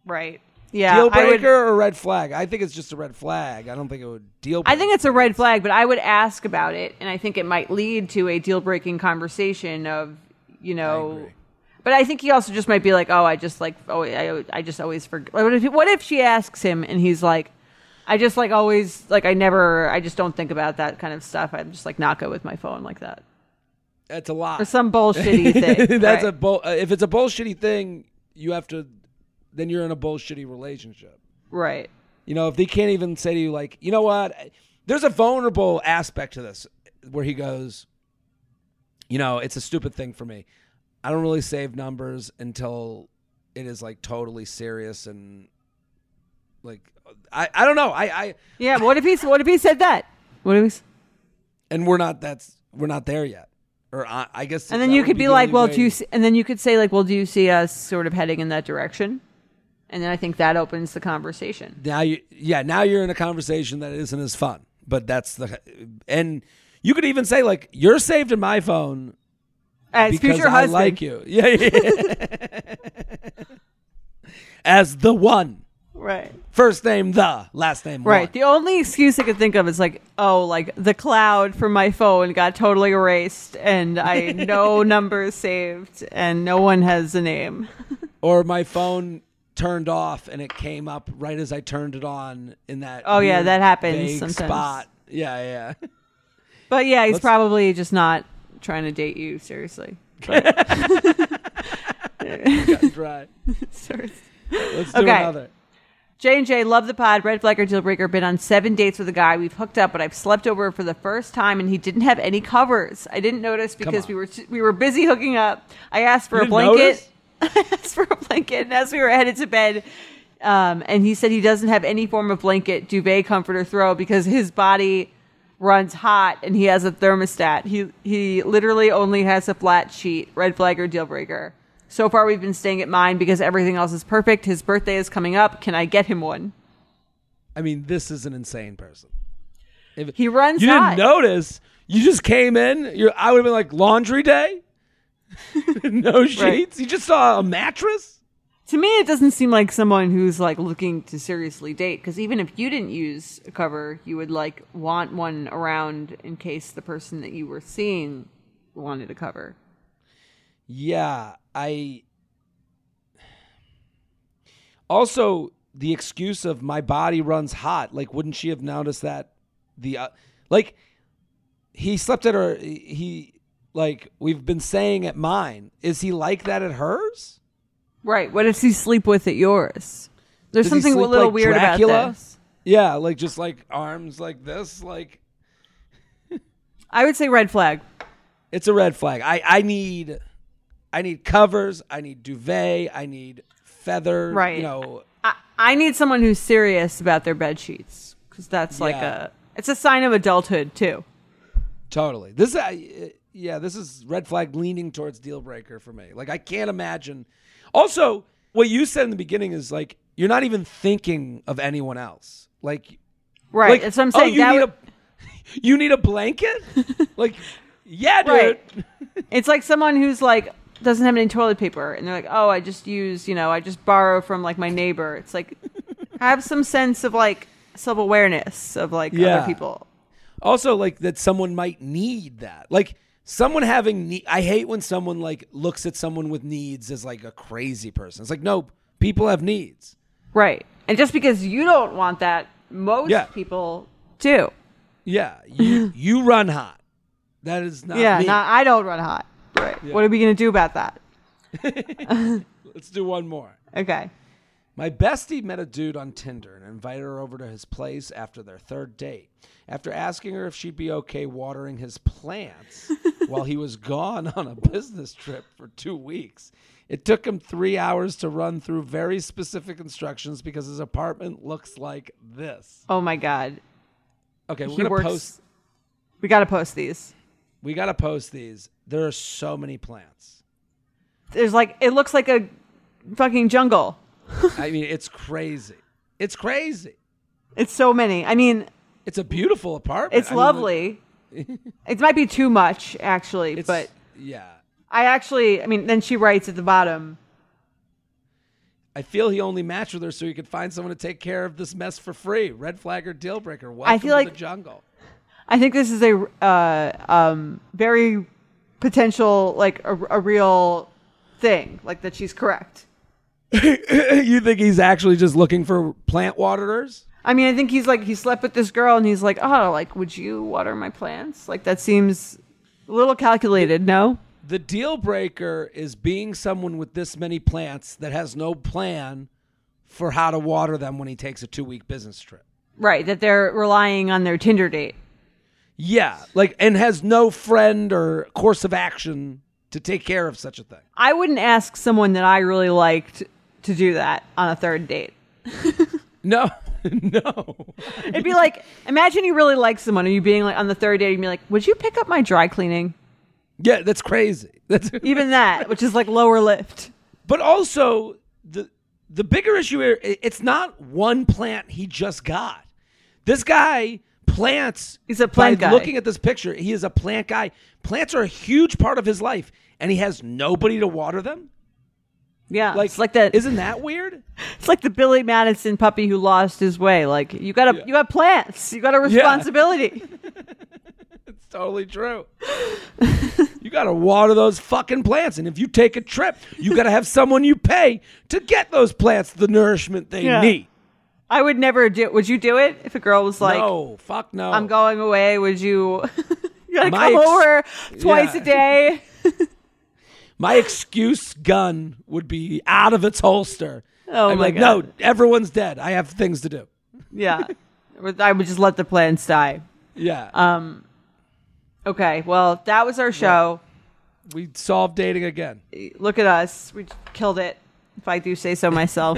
right. Yeah, deal I would- breaker or red flag? I think it's just a red flag. I don't think it would deal. I think it's a red flag, but I would ask about it, and I think it might lead to a deal breaking conversation of, you know. agree. But I think he also just might be like, oh, I just like, oh, I, I just always forget. What if, what if she asks him and he's like, I just like always like I never, I just don't think about that kind of stuff. I'm just like not good with my phone like that That's a lot. or some bullshitty <laughs> thing. That's right? a bull. Uh, if it's a bullshitty thing, you have to. Then you're in a bullshitty relationship. right. You know, if they can't even say to you, like, you know what? There's a vulnerable aspect to this where he goes, you know, it's a stupid thing for me. I don't really save numbers until it is like totally serious and like I, I don't know. I, I Yeah. What if he's what if he said that? What if he's and we're not that's we're not there yet. Or I, I guess and then you could be the like, well, way- do you? See, and then you could say like, well, do you see us sort of heading in that direction? And then I think that opens the conversation. now you yeah now you're in a conversation that isn't as fun but that's the and you could even say like you're saved in my phone As because future I husband, like you <laughs> yeah, yeah. <laughs> as the one right? first name the last name Right. one. The only excuse I could think of is like, oh, like the cloud from my phone got totally erased, and I no <laughs> numbers saved, and no one has a name. <laughs> or my phone turned off and it came up right as I turned it on in that Oh, yeah, weird, that happens vague sometimes. spot yeah yeah <laughs> But yeah, he's Let's- probably just not trying to date you seriously. dry Sorry. let's do Okay. another J and J love the pod. Red flag or deal breaker. Been on seven dates with a guy. We've hooked up, but I've slept over for the first time, and he didn't have any covers. I didn't notice because we were we were busy hooking up. I asked for You a blanket. <laughs> I asked for a blanket, and as we were headed to bed, um, and he said he doesn't have any form of blanket, duvet, comfort, or throw because his body runs hot and he has a thermostat. He he literally only has a flat sheet. Red flag or deal breaker. So far, we've been staying at mine because everything else is perfect. His birthday is coming up. Can I get him one? I mean this is an insane person if He runs you didn't notice you just came in you're I would have been like laundry day <laughs> no sheets you just saw a mattress To me, it doesn't seem like someone who's like looking to seriously date. Because even if you didn't use a cover, you would like want one around in case the person that you were seeing wanted a cover. Yeah, I also the excuse of my body runs hot. Like, wouldn't she have noticed that? The uh, like he slept at her. He like we've been saying at mine. Is he like that at hers? Right. What if he sleep with at yours? There's Does something a little like weird Dracula? about this. Yeah, like just like arms like this. Like I would say red flag. it's a red flag. I I need I need covers. I need duvet. I need feather. Right. You know. I, I need someone who's serious about their bed sheets because that's like Yeah. a it's a sign of adulthood too. Totally. This, uh, yeah, this is red flag leaning towards deal breaker for me. Like I can't imagine. Also, what you said in the beginning is like you're not even thinking of anyone else. Like, Right. like that's what I'm oh, saying. you That need would- a, <laughs> you need a blanket. <laughs> like, yeah, dude. Right. It's like someone who's like doesn't have any toilet paper and they're like, "Oh, I just use, you know, I just borrow from like my neighbor." It's like <laughs> have some sense of like self-awareness of like Yeah. other people. Also, like that someone might need that. Like someone having need. I hate when someone like looks at someone with needs as like a crazy person. It's like no, people have needs. Right. And just because you don't want that, most Yeah. people do. Yeah, you you run hot. That is not yeah, not, I don't run hot. Right. What are we going to do about that? <laughs> Let's do one more. Okay. My bestie met a dude on Tinder and invited her over to his place after their third date. After asking her if she'd be okay watering his plants <laughs> while he was gone on a business trip for two weeks, it took him three hours to run through very specific instructions because his apartment looks like this. Oh my god. Okay, we're He gonna works post. We got to post these. We gotta post these. There are so many plants. There's like it looks like a fucking jungle. I mean, it's crazy. It's crazy. It's so many. I mean, It's a beautiful apartment. It's I mean, lovely. <laughs> it might be too much, actually, It's, but yeah, I actually, I mean, then she writes at the bottom, I feel he only matched with her so he could find someone to take care of this mess for free. Red flag or deal breaker. Welcome feel to like- the jungle. I think this is a uh, um, very potential, like a, a real thing, like that she's correct. <laughs> you think he's actually just looking for plant waterers? I mean, I think he's like he slept with this girl, and he's like, oh, like, would you water my plants? Like that seems a little calculated. No, The deal breaker is being someone with this many plants that has no plan for how to water them when he takes a two week business trip. right? That they're relying on their Tinder date. Yeah, like and has no friend or course of action to take care of such a thing. I wouldn't ask someone that I really liked to do that on a third date. <laughs> No, <laughs> no. It'd be like, imagine you really like someone, and you being like on the third date, you'd be like, would you pick up my dry cleaning? Yeah, that's crazy. That's <laughs> Even that, which is like lower lift. But also the the bigger issue here, it's not one plant he just got. This guy plants. He's a plant guy. Looking at this picture, he is a plant guy. Plants are a huge part of his life, and he has nobody to water them. Yeah, Like, it's like that. Isn't that weird? <laughs> It's like the Billy Madison puppy who lost his way. Like you got to, you got plants. You got a responsibility. <laughs> It's totally true. <laughs> you got to water those fucking plants, and if you take a trip, you got to have someone you pay to get those plants the nourishment they Yeah. need. I would never do. Would you do it if a girl was like, no, fuck no. "I'm going away"? Would you? <laughs> you gotta My come ex- over twice Yeah. a day. <laughs> <laughs> my excuse gun would be out of its holster. Oh be my like, God. no, everyone's dead. I have things to do. yeah, I would just let the plans die. Yeah. Um, Okay, well, that was our show. we solved dating again. Look at us. We killed it, if I do say so myself.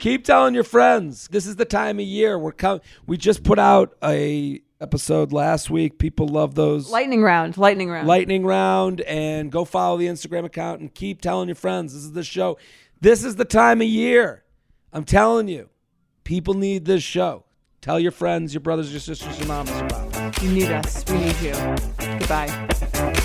Keep telling your friends. This is the time of year. We're coming. we just put out a episode last week. People love those. lightning round, lightning round. lightning round and go follow the Instagram account and keep telling your friends this is the show. This is the time of year. I'm telling you, people need this show. Tell your friends, your brothers, your sisters, your moms about it. you need us. We need you. Goodbye.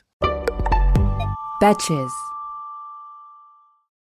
Betches.